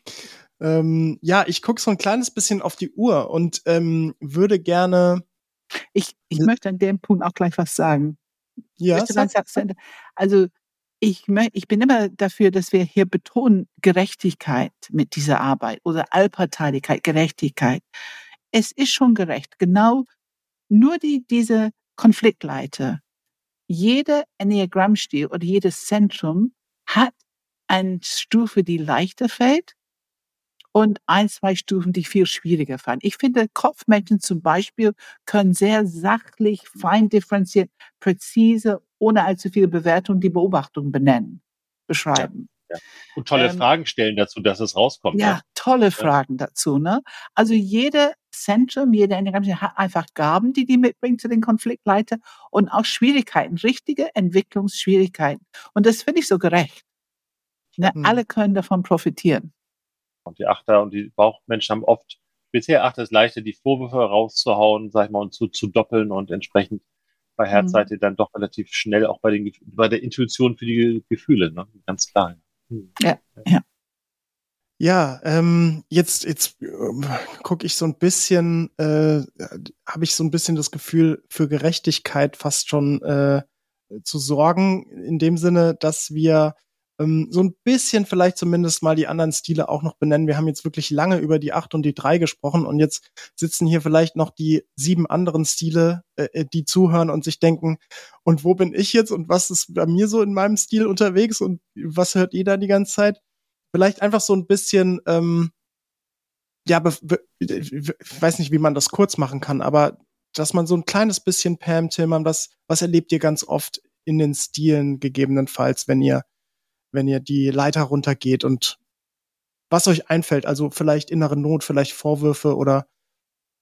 ähm, ja, ich gucke so ein kleines bisschen auf die Uhr und ähm, würde gerne. Ich, ich möchte an dem Punkt auch gleich was sagen. Ja, Möchte meinen sag- Satz zu Ende. Also ich, ich bin immer dafür, dass wir hier betonen Gerechtigkeit mit dieser Arbeit oder Allparteiligkeit, Gerechtigkeit. Es ist schon gerecht. Genau nur die, diese Konfliktleiter. Jeder Enneagrammstil oder jedes Zentrum hat eine Stufe, die leichter fällt und ein, zwei Stufen, die viel schwieriger fallen. Ich finde, Kopfmenschen zum Beispiel können sehr sachlich, fein differenziert, präzise, ohne allzu viele Bewertungen die Beobachtung benennen, beschreiben. Und tolle Ähm, Fragen stellen dazu, dass es rauskommt. Ja, ne? tolle Fragen dazu. Ne? Also jede Zentrum, jede Enneagramm hat einfach Gaben, die die mitbringt zu den Konfliktleiter und auch Schwierigkeiten, richtige Entwicklungsschwierigkeiten. Und das finde ich so gerecht. Ne? Mhm. Alle können davon profitieren. Und die Achter und die Bauchmenschen haben oft, bisher Achter ist leichter, die Vorwürfe rauszuhauen, sag ich mal, und zu, zu doppeln und entsprechend bei Herzseite dann doch relativ schnell auch bei den, bei der Intuition für die Gefühle, ne? Ganz klar. Hm. Ja, ähm, jetzt jetzt ähm, gucke ich so ein bisschen, äh, habe ich so ein bisschen das Gefühl für Gerechtigkeit fast schon äh, zu sorgen in dem Sinne, dass wir ähm, so ein bisschen vielleicht zumindest mal die anderen Stile auch noch benennen. Wir haben jetzt wirklich lange über die acht und die drei gesprochen und jetzt sitzen hier vielleicht noch die sieben anderen Stile, äh, die zuhören und sich denken, und wo bin ich jetzt und was ist bei mir so in meinem Stil unterwegs und was hört ihr da die ganze Zeit? vielleicht einfach so ein bisschen, ähm, ja, ich weiß nicht, wie man das kurz machen kann, aber dass man so ein kleines bisschen Pam Tillmann, was, was erlebt ihr ganz oft in den Stilen gegebenenfalls, wenn ihr, wenn ihr die Leiter runtergeht und was euch einfällt, also vielleicht innere Not, vielleicht Vorwürfe oder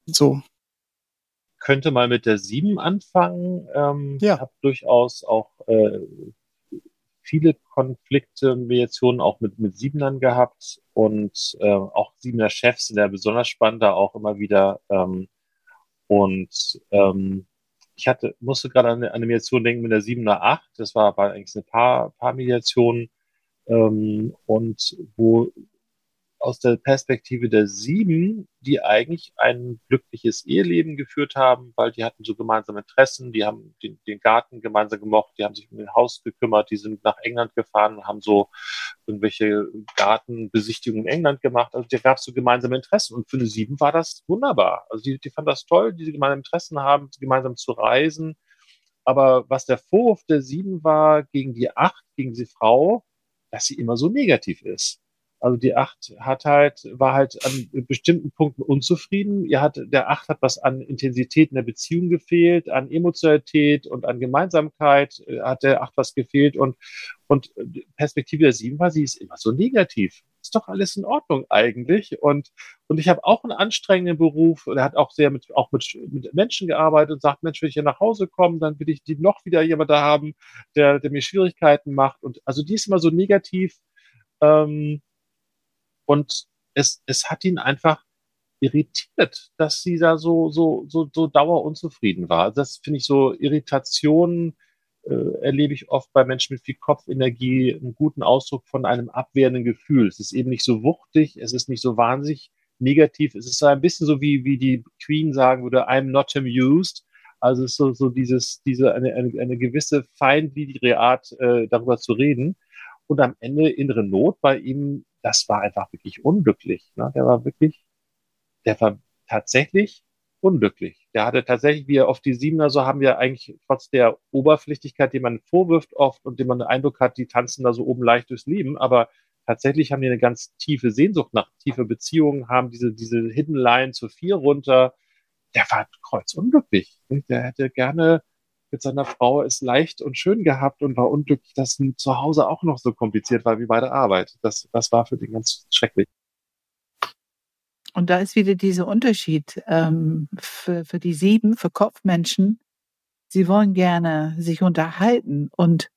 so. Könnte mal mit der 7 anfangen. Ähm, ja. Ich habe durchaus auch äh, viele Konflikte, Mediationen auch mit, mit Siebenern gehabt und äh, auch Siebener Chefs sind ja besonders spannend, da auch immer wieder. Ähm, und ähm, ich hatte, musste gerade an eine Mediation denken mit der 7er 8. Das war, war eigentlich eine Paar, Paar-Mediation. Ähm, und wo aus der Perspektive der sieben, die eigentlich ein glückliches Eheleben geführt haben, weil die hatten so gemeinsame Interessen, die haben den, den Garten gemeinsam gemocht, die haben sich um den Haus gekümmert, die sind nach England gefahren und haben so irgendwelche Gartenbesichtigungen in England gemacht. Also da gab es so gemeinsame Interessen. Und für eine sieben war das wunderbar. Also die, die fand das toll, diese gemeinsamen Interessen haben, gemeinsam zu reisen. Aber was der Vorwurf der sieben war gegen die acht, gegen die Frau, dass sie immer so negativ ist. Also die acht hat halt, war halt an bestimmten Punkten unzufrieden. Ihr hat, der acht hat was an Intensität in der Beziehung gefehlt, an Emotionalität und an Gemeinsamkeit äh, hat der acht was gefehlt und, und Perspektive der sieben war, sie ist immer so negativ. Ist doch alles in Ordnung eigentlich. Und, und ich habe auch einen anstrengenden Beruf. Er hat auch sehr mit, auch mit, mit Menschen gearbeitet und sagt, Mensch, wenn ich hier nach Hause komme, dann will ich die noch wieder jemand da haben, der, der mir Schwierigkeiten macht. Und also die ist immer so negativ. Ähm, und es, es hat ihn einfach irritiert, dass sie da so, so, so, so dauerunzufrieden war. Das finde ich so Irritationen äh, erlebe ich oft bei Menschen mit viel Kopfenergie, einen guten Ausdruck von einem abwehrenden Gefühl. Es ist eben nicht so wuchtig, es ist nicht so wahnsinnig negativ. Es ist so ein bisschen so wie, wie die Queen sagen würde, I'm not amused. Also es ist so, so dieses, diese, eine, eine, eine gewisse feindwidrige Art, äh, darüber zu reden. Und am Ende innere Not bei ihm das war einfach wirklich unglücklich. Ne? Der war wirklich, der war tatsächlich unglücklich. Der hatte tatsächlich, wie er oft die Siebener so haben wir eigentlich trotz der Oberflächlichkeit, die man vorwirft oft und die man den Eindruck hat, die tanzen da so oben leicht durchs Leben, aber tatsächlich haben die eine ganz tiefe Sehnsucht nach tiefe Beziehungen, haben diese, diese Hidden Line zu vier runter. Der war kreuzunglücklich. Der hätte gerne mit seiner Frau es leicht und schön gehabt und war unglücklich, dass zu Hause auch noch so kompliziert war wie bei der Arbeit. Das, das war für den ganz schrecklich. Und da ist wieder dieser Unterschied ähm, für, für die sieben, für Kopfmenschen. Sie wollen gerne sich unterhalten und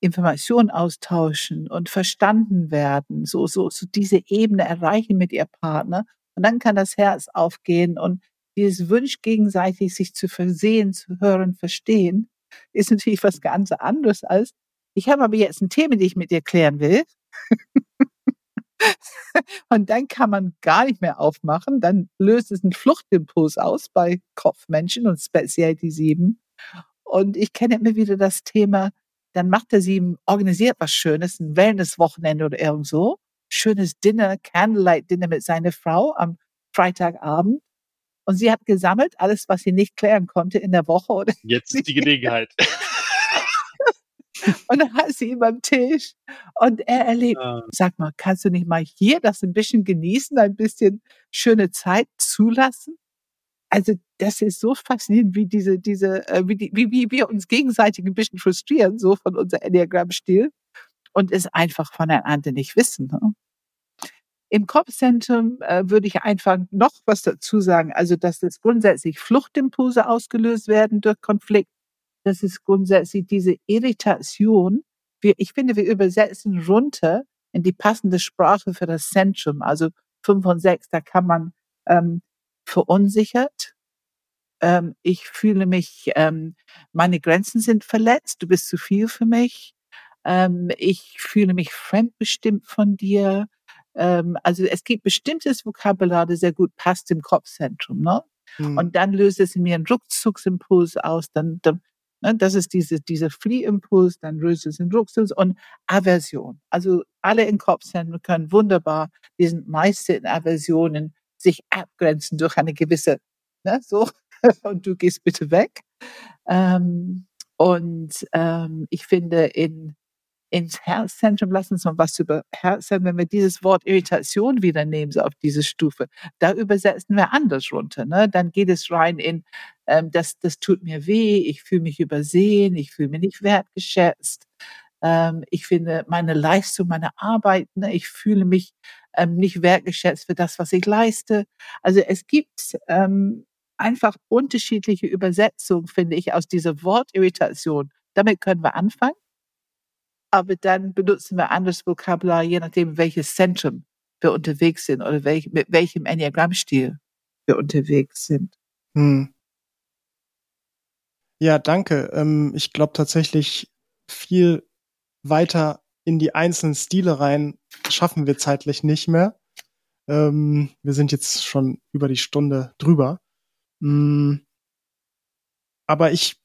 Informationen austauschen und verstanden werden, so, so, so diese Ebene erreichen mit ihr Partner. Und dann kann das Herz aufgehen und dieses Wunsch gegenseitig sich zu versehen, zu hören, verstehen, ist natürlich was ganz anderes als, ich habe aber jetzt ein Thema, die ich mit dir klären will. und dann kann man gar nicht mehr aufmachen. Dann löst es einen Fluchtimpuls aus bei Kopfmenschen und speziell die sieben. Und ich kenne immer wieder das Thema, dann macht der sieben, organisiert was Schönes, ein Wellness-Wochenende oder irgend so. Schönes Dinner, Candlelight-Dinner mit seiner Frau am Freitagabend. Und sie hat gesammelt, alles, was sie nicht klären konnte in der Woche. Oder Jetzt ist die Gelegenheit. und dann hat sie ihn beim Tisch und er erlebt, ja. sag mal, kannst du nicht mal hier das ein bisschen genießen, ein bisschen schöne Zeit zulassen? Also das ist so faszinierend, wie diese, diese, äh, wie, die, wie, wie wir uns gegenseitig ein bisschen frustrieren, so von unser Enneagramm-Stil und es einfach voneinander nicht wissen. Ne? Im Kopfzentrum äh, würde ich einfach noch was dazu sagen. Also, dass es grundsätzlich Fluchtimpulse ausgelöst werden durch Konflikt. Das ist grundsätzlich diese Irritation. Wir, ich finde, wir übersetzen runter in die passende Sprache für das Zentrum. Also fünf und sechs, da kann man ähm, verunsichert. Ähm, ich fühle mich, ähm, meine Grenzen sind verletzt. Du bist zu viel für mich. Ähm, ich fühle mich fremdbestimmt von dir. Ähm, also es gibt bestimmtes Vokabular, das sehr gut passt im Kopfzentrum. Ne? Mhm. Und dann löst es in mir einen Rückzugsimpuls aus. Dann, dann das ist diese, dieser Fliehimpuls, dann es einen Rückzugs und Aversion. Also alle im Kopfzentrum können wunderbar, die sind meiste in Aversionen, sich abgrenzen durch eine gewisse, ne, so, und du gehst bitte weg. Ähm, und ähm, ich finde, in ins Herzzentrum, lass uns mal was über Herzzentrum, wenn wir dieses Wort Irritation wieder nehmen, so auf diese Stufe, da übersetzen wir anders runter. Ne? Dann geht es rein in, ähm, das, das tut mir weh, ich fühle mich übersehen, ich fühle mich nicht wertgeschätzt. Ähm, ich finde meine Leistung, meine Arbeit, ne, ich fühle mich ähm, nicht wertgeschätzt für das, was ich leiste. Also es gibt ähm, einfach unterschiedliche Übersetzungen, finde ich, aus dieser Wortirritation. Damit können wir anfangen aber dann benutzen wir anderes Vokabular, je nachdem, welches Zentrum wir unterwegs sind oder welch, mit welchem Enneagrammstil wir unterwegs sind. Hm. Ja, danke. Ähm, ich glaube tatsächlich viel weiter in die einzelnen Stile rein schaffen wir zeitlich nicht mehr. Ähm, wir sind jetzt schon über die Stunde drüber. Hm. Aber ich,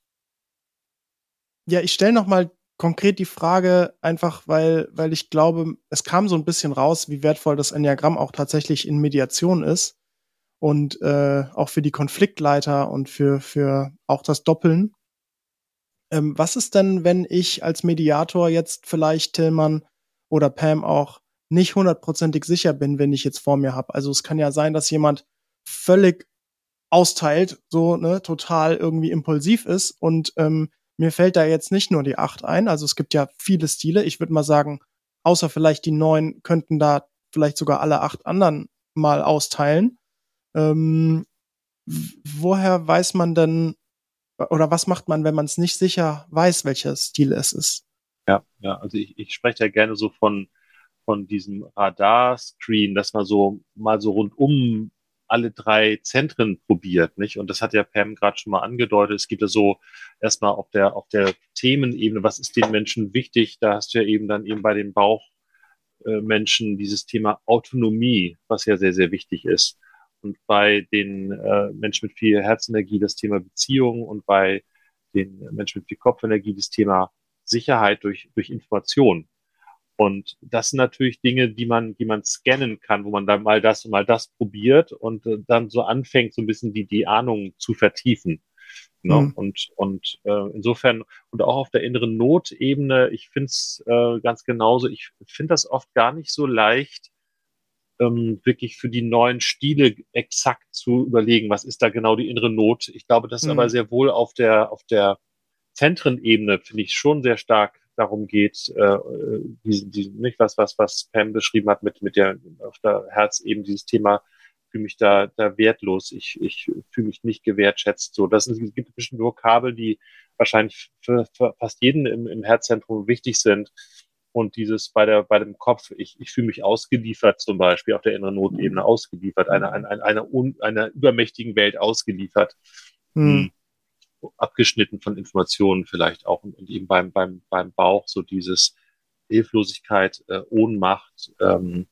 ja, ich stelle noch mal konkret die Frage einfach, weil, weil ich glaube, es kam so ein bisschen raus, wie wertvoll das Enneagramm auch tatsächlich in Mediation ist und äh, auch für die Konfliktleiter und für, für auch das Doppeln. Ähm, was ist denn, wenn ich als Mediator jetzt vielleicht Tillmann oder Pam auch nicht hundertprozentig sicher bin, wenn ich jetzt vor mir habe? Also es kann ja sein, dass jemand völlig austeilt, so ne, total irgendwie impulsiv ist und ähm, mir fällt da jetzt nicht nur die acht ein, also es gibt ja viele Stile. Ich würde mal sagen, außer vielleicht die neun könnten da vielleicht sogar alle acht anderen mal austeilen. Ähm, woher weiß man denn, oder was macht man, wenn man es nicht sicher weiß, welcher Stil es ist? Ja, ja, also ich, ich spreche ja gerne so von, von diesem Radar-Screen, dass man so mal so rundum alle drei Zentren probiert, nicht? Und das hat ja Pam gerade schon mal angedeutet. Es gibt ja so erstmal auf der, auf der Themenebene, was ist den Menschen wichtig? Da hast du ja eben dann eben bei den Bauchmenschen äh, dieses Thema Autonomie, was ja sehr, sehr wichtig ist. Und bei den äh, Menschen mit viel Herzenergie das Thema Beziehung und bei den Menschen mit viel Kopfenergie das Thema Sicherheit durch, durch Information. Und das sind natürlich Dinge, die man, die man scannen kann, wo man dann mal das und mal das probiert und äh, dann so anfängt, so ein bisschen die, die Ahnung zu vertiefen. Ne? Mhm. Und, und äh, insofern, und auch auf der inneren Notebene, ich finde es äh, ganz genauso, ich finde das oft gar nicht so leicht, ähm, wirklich für die neuen Stile exakt zu überlegen, was ist da genau die innere Not. Ich glaube, das ist mhm. aber sehr wohl auf der, auf der Zentrenebene, finde ich, schon sehr stark darum geht, äh, die, die, nicht was, was, was Pam beschrieben hat mit, mit der, auf der Herz eben dieses Thema, fühle mich da, da wertlos, ich, ich fühle mich nicht gewertschätzt. So, das sind, gibt bestimmte Vokabel, die wahrscheinlich für, für fast jeden im, im Herzzentrum wichtig sind. Und dieses bei der, bei dem Kopf, ich, ich fühle mich ausgeliefert, zum Beispiel auf der inneren Notebene ausgeliefert, einer, einer, einer, einer, einer übermächtigen Welt ausgeliefert. Hm abgeschnitten von Informationen vielleicht auch und, und eben beim, beim, beim Bauch so dieses Hilflosigkeit, äh, Ohnmacht, ähm,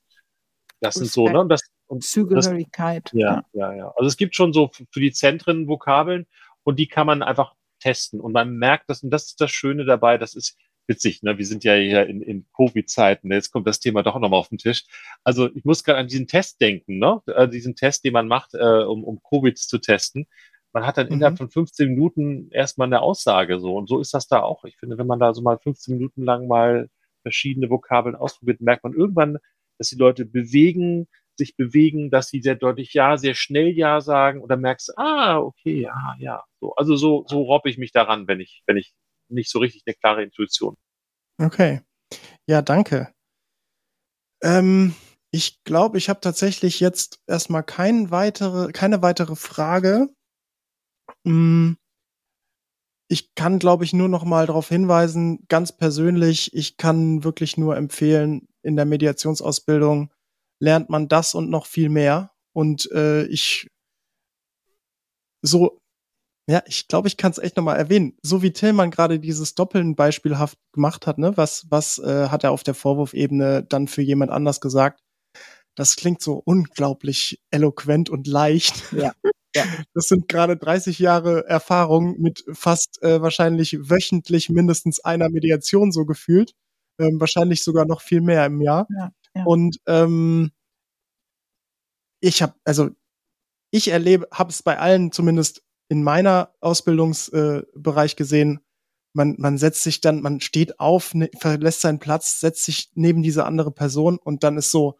das sind so, ne? Das, und Zugehörigkeit. Das, ja, ja, ja. Also es gibt schon so für die Zentren Vokabeln und die kann man einfach testen und man merkt das und das ist das Schöne dabei, das ist witzig, ne? Wir sind ja hier in, in Covid-Zeiten, jetzt kommt das Thema doch nochmal auf den Tisch. Also ich muss gerade an diesen Test denken, ne? Äh, diesen Test, den man macht, äh, um, um Covid zu testen man hat dann mhm. innerhalb von 15 Minuten erstmal eine Aussage so. Und so ist das da auch. Ich finde, wenn man da so mal 15 Minuten lang mal verschiedene Vokabeln ausprobiert, merkt man irgendwann, dass die Leute bewegen, sich bewegen, dass sie sehr deutlich Ja, sehr schnell Ja sagen und dann merkst du, ah, okay, ja, ja. So, also so, so robbe ich mich daran, wenn ich, wenn ich nicht so richtig eine klare Intuition. Okay. Ja, danke. Ähm, ich glaube, ich habe tatsächlich jetzt erstmal kein weitere, keine weitere Frage. Hm. Ich kann, glaube ich, nur noch mal darauf hinweisen, ganz persönlich, ich kann wirklich nur empfehlen, in der Mediationsausbildung lernt man das und noch viel mehr. Und äh, ich so, ja, ich glaube, ich kann es echt noch mal erwähnen. So wie Tillmann gerade dieses Doppeln beispielhaft gemacht hat, ne, was, was äh, hat er auf der Vorwurfebene dann für jemand anders gesagt? Das klingt so unglaublich eloquent und leicht. Ja. Ja. Das sind gerade 30 Jahre Erfahrung mit fast äh, wahrscheinlich wöchentlich mindestens einer Mediation so gefühlt. Ähm, wahrscheinlich sogar noch viel mehr im Jahr. Ja, ja. Und ähm, ich habe, also ich erlebe, habe es bei allen zumindest in meiner Ausbildungsbereich äh, gesehen, man, man setzt sich dann, man steht auf, ne, verlässt seinen Platz, setzt sich neben diese andere Person und dann ist so,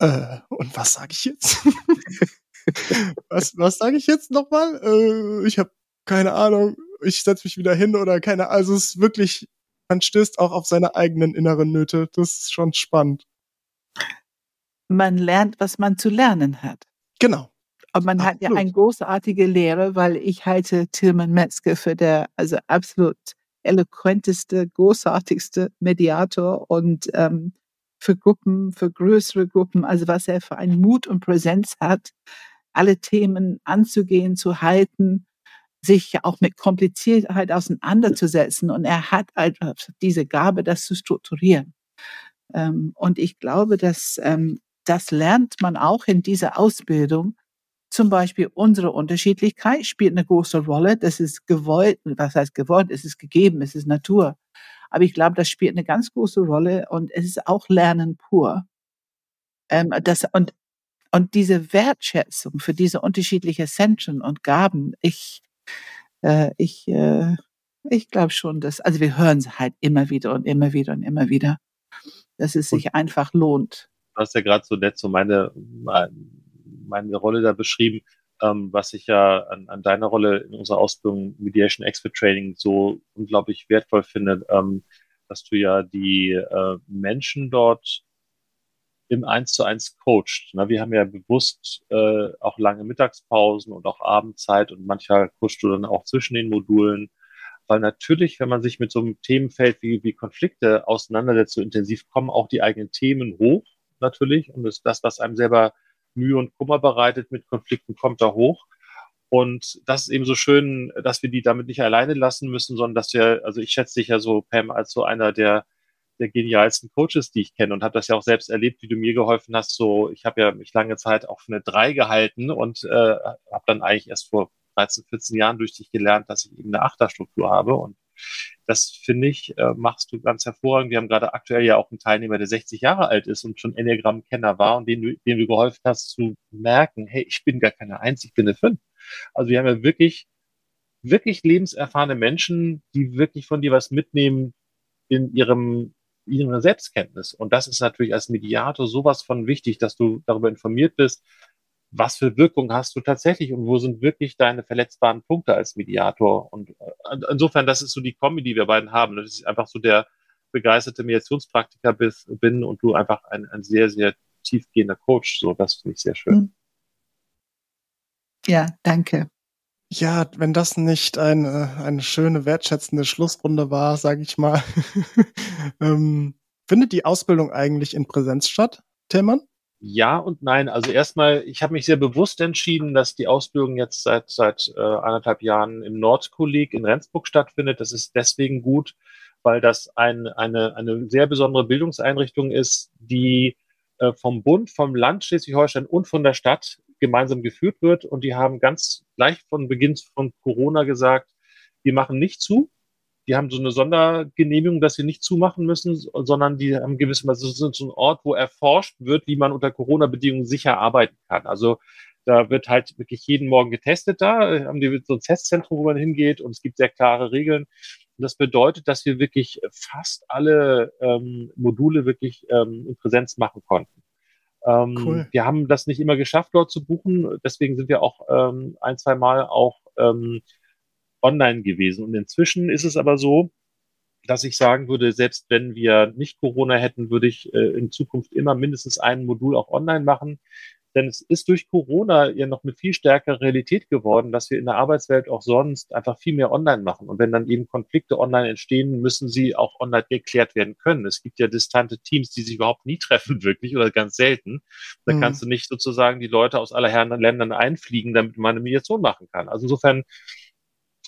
äh, und was sage ich jetzt? was was sage ich jetzt nochmal? Äh, ich habe keine Ahnung. Ich setze mich wieder hin oder keine. Also es ist wirklich, man stößt auch auf seine eigenen inneren Nöte. Das ist schon spannend. Man lernt, was man zu lernen hat. Genau. Und man hat ja eine großartige Lehre, weil ich halte Tilman Metzger für der also absolut eloquenteste, großartigste Mediator und ähm, für Gruppen, für größere Gruppen, also was er für einen Mut und Präsenz hat, alle Themen anzugehen, zu halten, sich auch mit Kompliziertheit auseinanderzusetzen. Und er hat einfach diese Gabe, das zu strukturieren. Ähm, und ich glaube, dass ähm, das lernt man auch in dieser Ausbildung. Zum Beispiel unsere Unterschiedlichkeit spielt eine große Rolle. Das ist gewollt. Was heißt gewollt? Es ist gegeben. Es ist Natur. Aber ich glaube, das spielt eine ganz große Rolle und es ist auch Lernen pur. Ähm, das, und und diese Wertschätzung für diese unterschiedlichen Zentren und Gaben, ich, äh, ich, äh, ich glaube schon, dass, also wir hören es halt immer wieder und immer wieder und immer wieder, dass es sich einfach lohnt. Du hast ja gerade so nett so meine, meine Rolle da beschrieben, ähm, was ich ja an, an deiner Rolle in unserer Ausbildung Mediation Expert Training so unglaublich wertvoll finde, ähm, dass du ja die äh, Menschen dort im Eins zu eins coacht. Na, wir haben ja bewusst äh, auch lange Mittagspausen und auch Abendzeit und manchmal coachst du dann auch zwischen den Modulen. Weil natürlich, wenn man sich mit so einem Themenfeld wie, wie Konflikte auseinandersetzt, so intensiv kommen auch die eigenen Themen hoch, natürlich. Und das, das, was einem selber Mühe und Kummer bereitet mit Konflikten, kommt da hoch. Und das ist eben so schön, dass wir die damit nicht alleine lassen müssen, sondern dass wir, also ich schätze dich ja so, Pam, als so einer der der genialsten Coaches, die ich kenne und habe das ja auch selbst erlebt, wie du mir geholfen hast. So, ich habe ja mich lange Zeit auch für eine drei gehalten und äh, habe dann eigentlich erst vor 13, 14 Jahren durch dich gelernt, dass ich eben eine Achterstruktur habe und das finde ich, äh, machst du ganz hervorragend. Wir haben gerade aktuell ja auch einen Teilnehmer, der 60 Jahre alt ist und schon Enneagramm-Kenner war und du, dem du geholfen hast zu merken, hey, ich bin gar keine Eins, ich bin eine Fünf. Also wir haben ja wirklich, wirklich lebenserfahrene Menschen, die wirklich von dir was mitnehmen in ihrem ihre Selbstkenntnis. Und das ist natürlich als Mediator sowas von wichtig, dass du darüber informiert bist, was für Wirkung hast du tatsächlich und wo sind wirklich deine verletzbaren Punkte als Mediator. Und äh, insofern, das ist so die Kombi, die wir beiden haben. Das ist einfach so der begeisterte Mediationspraktiker bist, bin und du einfach ein, ein sehr, sehr tiefgehender Coach. So, das finde ich sehr schön. Hm. Ja, danke. Ja, wenn das nicht eine, eine schöne, wertschätzende Schlussrunde war, sage ich mal. ähm, findet die Ausbildung eigentlich in Präsenz statt, Tillmann? Ja und nein. Also erstmal, ich habe mich sehr bewusst entschieden, dass die Ausbildung jetzt seit seit äh, anderthalb Jahren im Nordkolleg in Rendsburg stattfindet. Das ist deswegen gut, weil das ein, eine, eine sehr besondere Bildungseinrichtung ist, die äh, vom Bund, vom Land Schleswig-Holstein und von der Stadt gemeinsam geführt wird. Und die haben ganz gleich von Beginn von Corona gesagt, wir machen nicht zu. Die haben so eine Sondergenehmigung, dass sie nicht zumachen müssen, sondern die haben gewissermaßen so ein Ort, wo erforscht wird, wie man unter Corona-Bedingungen sicher arbeiten kann. Also da wird halt wirklich jeden Morgen getestet da, haben die so ein Testzentrum, wo man hingeht und es gibt sehr klare Regeln. Und das bedeutet, dass wir wirklich fast alle ähm, Module wirklich ähm, in Präsenz machen konnten. Ähm, cool. Wir haben das nicht immer geschafft, dort zu buchen. Deswegen sind wir auch ähm, ein, zwei Mal auch ähm, online gewesen. Und inzwischen ist es aber so, dass ich sagen würde, selbst wenn wir nicht Corona hätten, würde ich äh, in Zukunft immer mindestens ein Modul auch online machen. Denn es ist durch Corona ja noch eine viel stärkere Realität geworden, dass wir in der Arbeitswelt auch sonst einfach viel mehr online machen. Und wenn dann eben Konflikte online entstehen, müssen sie auch online geklärt werden können. Es gibt ja distante Teams, die sich überhaupt nie treffen, wirklich, oder ganz selten. Da mhm. kannst du nicht sozusagen die Leute aus aller Herren Ländern einfliegen, damit man eine Mediation machen kann. Also insofern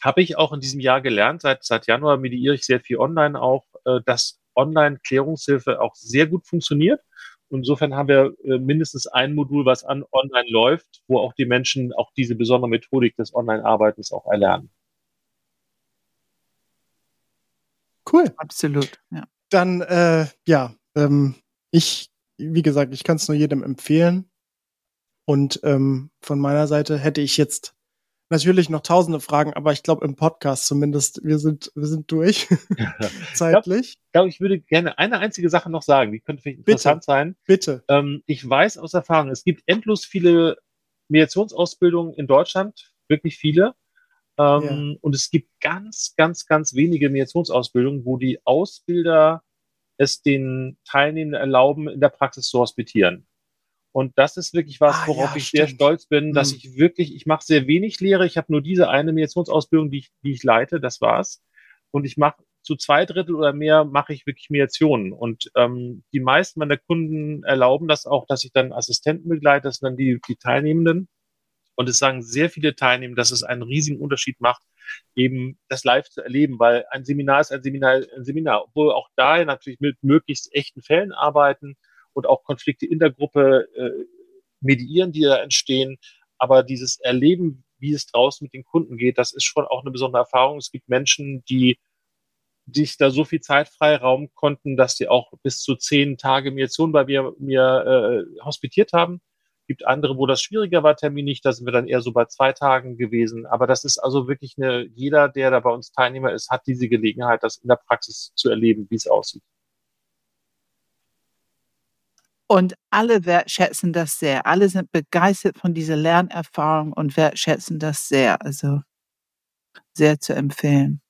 habe ich auch in diesem Jahr gelernt, seit, seit Januar mediiere ich sehr viel online auch, äh, dass Online-Klärungshilfe auch sehr gut funktioniert insofern haben wir äh, mindestens ein Modul, was an online läuft, wo auch die Menschen auch diese besondere Methodik des Online-Arbeitens auch erlernen. Cool. Absolut, ja. Dann, äh, ja, ähm, ich, wie gesagt, ich kann es nur jedem empfehlen. Und ähm, von meiner Seite hätte ich jetzt natürlich noch tausende Fragen, aber ich glaube im Podcast zumindest, wir sind, wir sind durch. Zeitlich. Ich glaube, ich würde gerne eine einzige Sache noch sagen, die könnte vielleicht interessant Bitte. sein. Bitte. Ähm, ich weiß aus Erfahrung, es gibt endlos viele Mediationsausbildungen in Deutschland, wirklich viele. Ähm, Und es gibt ganz, ganz, ganz wenige Mediationsausbildungen, wo die Ausbilder es den Teilnehmenden erlauben, in der Praxis zu hospitieren. Und das ist wirklich was, Ah, worauf ja, ich sehr stimmt. stolz bin, dass Mhm. ich wirklich, ich mache sehr wenig Lehre. Ich habe nur diese eine Mediationsausbildung, die ich, die ich leite, das war's. Und ich mache zu zwei Drittel oder mehr mache ich wirklich Mediationen. Und ähm, die meisten meiner Kunden erlauben das auch, dass ich dann Assistenten begleite, das sind dann die, die Teilnehmenden. Und es sagen sehr viele Teilnehmer, dass es einen riesigen Unterschied macht, eben das live zu erleben, weil ein Seminar ist ein Seminar, ein Seminar, obwohl auch da natürlich mit möglichst echten Fällen arbeiten und auch Konflikte in der Gruppe äh, mediieren, die da entstehen. Aber dieses Erleben, wie es draußen mit den Kunden geht, das ist schon auch eine besondere Erfahrung. Es gibt Menschen, die sich da so viel Zeit freiraum konnten, dass die auch bis zu zehn Tage Mediation bei mir, mir äh, hospitiert haben. Gibt andere, wo das schwieriger war, terminlich, da sind wir dann eher so bei zwei Tagen gewesen. Aber das ist also wirklich eine, jeder, der da bei uns Teilnehmer ist, hat diese Gelegenheit, das in der Praxis zu erleben, wie es aussieht. Und alle wertschätzen das sehr. Alle sind begeistert von dieser Lernerfahrung und wertschätzen das sehr. Also sehr zu empfehlen.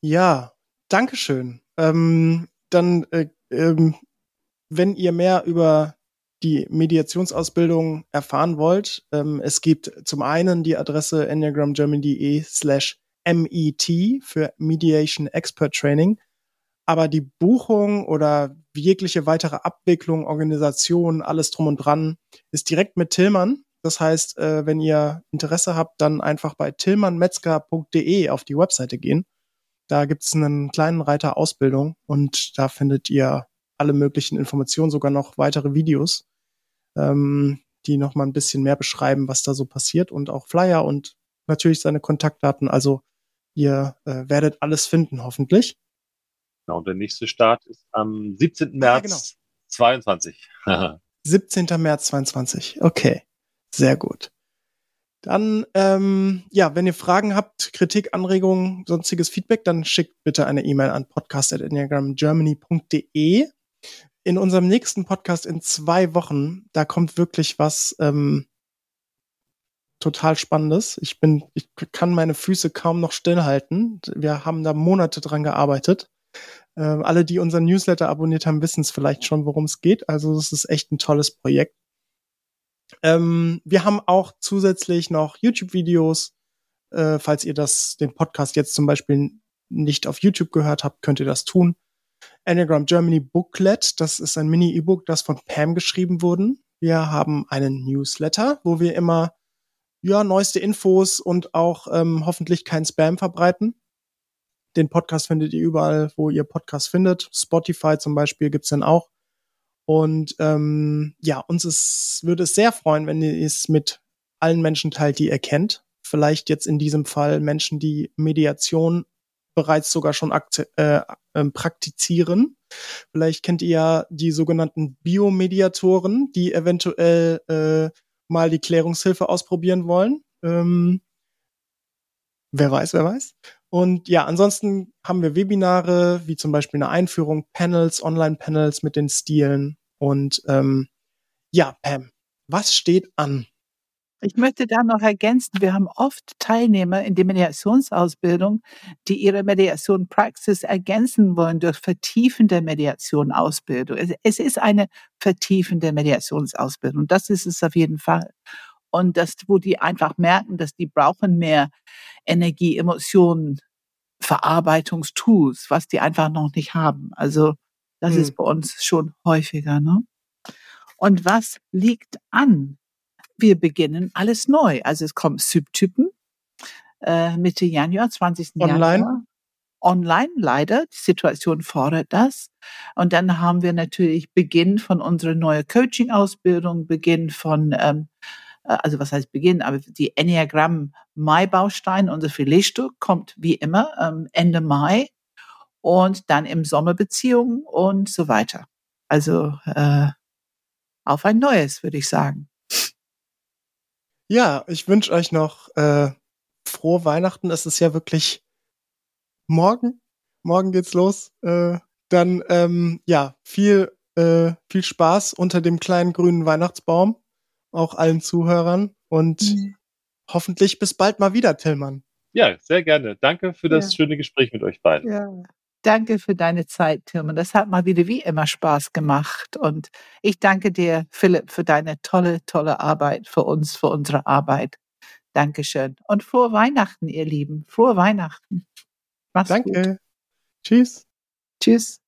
Ja, Dankeschön. Ähm, dann, äh, ähm, wenn ihr mehr über die Mediationsausbildung erfahren wollt, ähm, es gibt zum einen die Adresse enneagramgermany.de slash MET für Mediation Expert Training. Aber die Buchung oder jegliche weitere Abwicklung, Organisation, alles drum und dran ist direkt mit Tillmann. Das heißt, äh, wenn ihr Interesse habt, dann einfach bei tillmannmetzger.de auf die Webseite gehen. Da gibt's einen kleinen Reiter Ausbildung und da findet ihr alle möglichen Informationen, sogar noch weitere Videos, ähm, die noch mal ein bisschen mehr beschreiben, was da so passiert und auch Flyer und natürlich seine Kontaktdaten. Also ihr äh, werdet alles finden, hoffentlich. Genau, und der nächste Start ist am 17. Ah, März genau. 22. 17. März 22. Okay, sehr gut. Dann, ähm, ja, wenn ihr Fragen habt, Kritik, Anregungen, sonstiges Feedback, dann schickt bitte eine E-Mail an podcast.enneagramgermany.de. In unserem nächsten Podcast in zwei Wochen, da kommt wirklich was ähm, total Spannendes. Ich bin, ich kann meine Füße kaum noch stillhalten. Wir haben da Monate dran gearbeitet. Ähm, alle, die unseren Newsletter abonniert haben, wissen es vielleicht schon, worum es geht. Also es ist echt ein tolles Projekt. Ähm, wir haben auch zusätzlich noch YouTube-Videos. Äh, falls ihr das, den Podcast jetzt zum Beispiel nicht auf YouTube gehört habt, könnt ihr das tun. Enneagram Germany Booklet, das ist ein Mini-E-Book, das von Pam geschrieben wurde. Wir haben einen Newsletter, wo wir immer ja neueste Infos und auch ähm, hoffentlich kein Spam verbreiten. Den Podcast findet ihr überall, wo ihr Podcast findet. Spotify zum Beispiel gibt's dann auch. Und ähm, ja, uns ist, würde es sehr freuen, wenn ihr es mit allen Menschen teilt, die ihr kennt. Vielleicht jetzt in diesem Fall Menschen, die Mediation bereits sogar schon äh, äh, praktizieren. Vielleicht kennt ihr ja die sogenannten Biomediatoren, die eventuell äh, mal die Klärungshilfe ausprobieren wollen. Ähm, wer weiß, wer weiß. Und ja, ansonsten haben wir Webinare, wie zum Beispiel eine Einführung, Panels, Online-Panels mit den Stilen. Und ähm, ja, Pam, was steht an? Ich möchte da noch ergänzen, wir haben oft Teilnehmer in der Mediationsausbildung, die ihre Mediation-Praxis ergänzen wollen durch vertiefende Mediation-Ausbildung. Es ist eine vertiefende Mediationsausbildung. Das ist es auf jeden Fall. Und das, wo die einfach merken, dass die brauchen mehr Energie, Emotionen, Verarbeitungstools, was die einfach noch nicht haben. Also das Hm. ist bei uns schon häufiger. Ne? Und was liegt an? Wir beginnen alles neu. Also es kommen Subtypen äh, Mitte Januar, 20. Online? Januar. Online, leider. Die Situation fordert das. Und dann haben wir natürlich Beginn von unserer neuen Coaching-Ausbildung, Beginn von, ähm, äh, also was heißt Beginn, aber die Enneagramm Mai-Baustein, unser Filetstück, kommt wie immer ähm, Ende Mai und dann im Sommer Beziehungen und so weiter. Also äh, auf ein neues, würde ich sagen. Ja, ich wünsche euch noch äh, frohe Weihnachten. Es ist ja wirklich morgen. Morgen geht's los. Äh, dann ähm, ja viel äh, viel Spaß unter dem kleinen grünen Weihnachtsbaum, auch allen Zuhörern und mhm. hoffentlich bis bald mal wieder, Tillmann. Ja, sehr gerne. Danke für das ja. schöne Gespräch mit euch beiden. Ja. Danke für deine Zeit, Tilman. Das hat mal wieder wie immer Spaß gemacht. Und ich danke dir, Philipp, für deine tolle, tolle Arbeit, für uns, für unsere Arbeit. Dankeschön. Und frohe Weihnachten, ihr Lieben. Frohe Weihnachten. Mach's danke. Gut. Tschüss. Tschüss.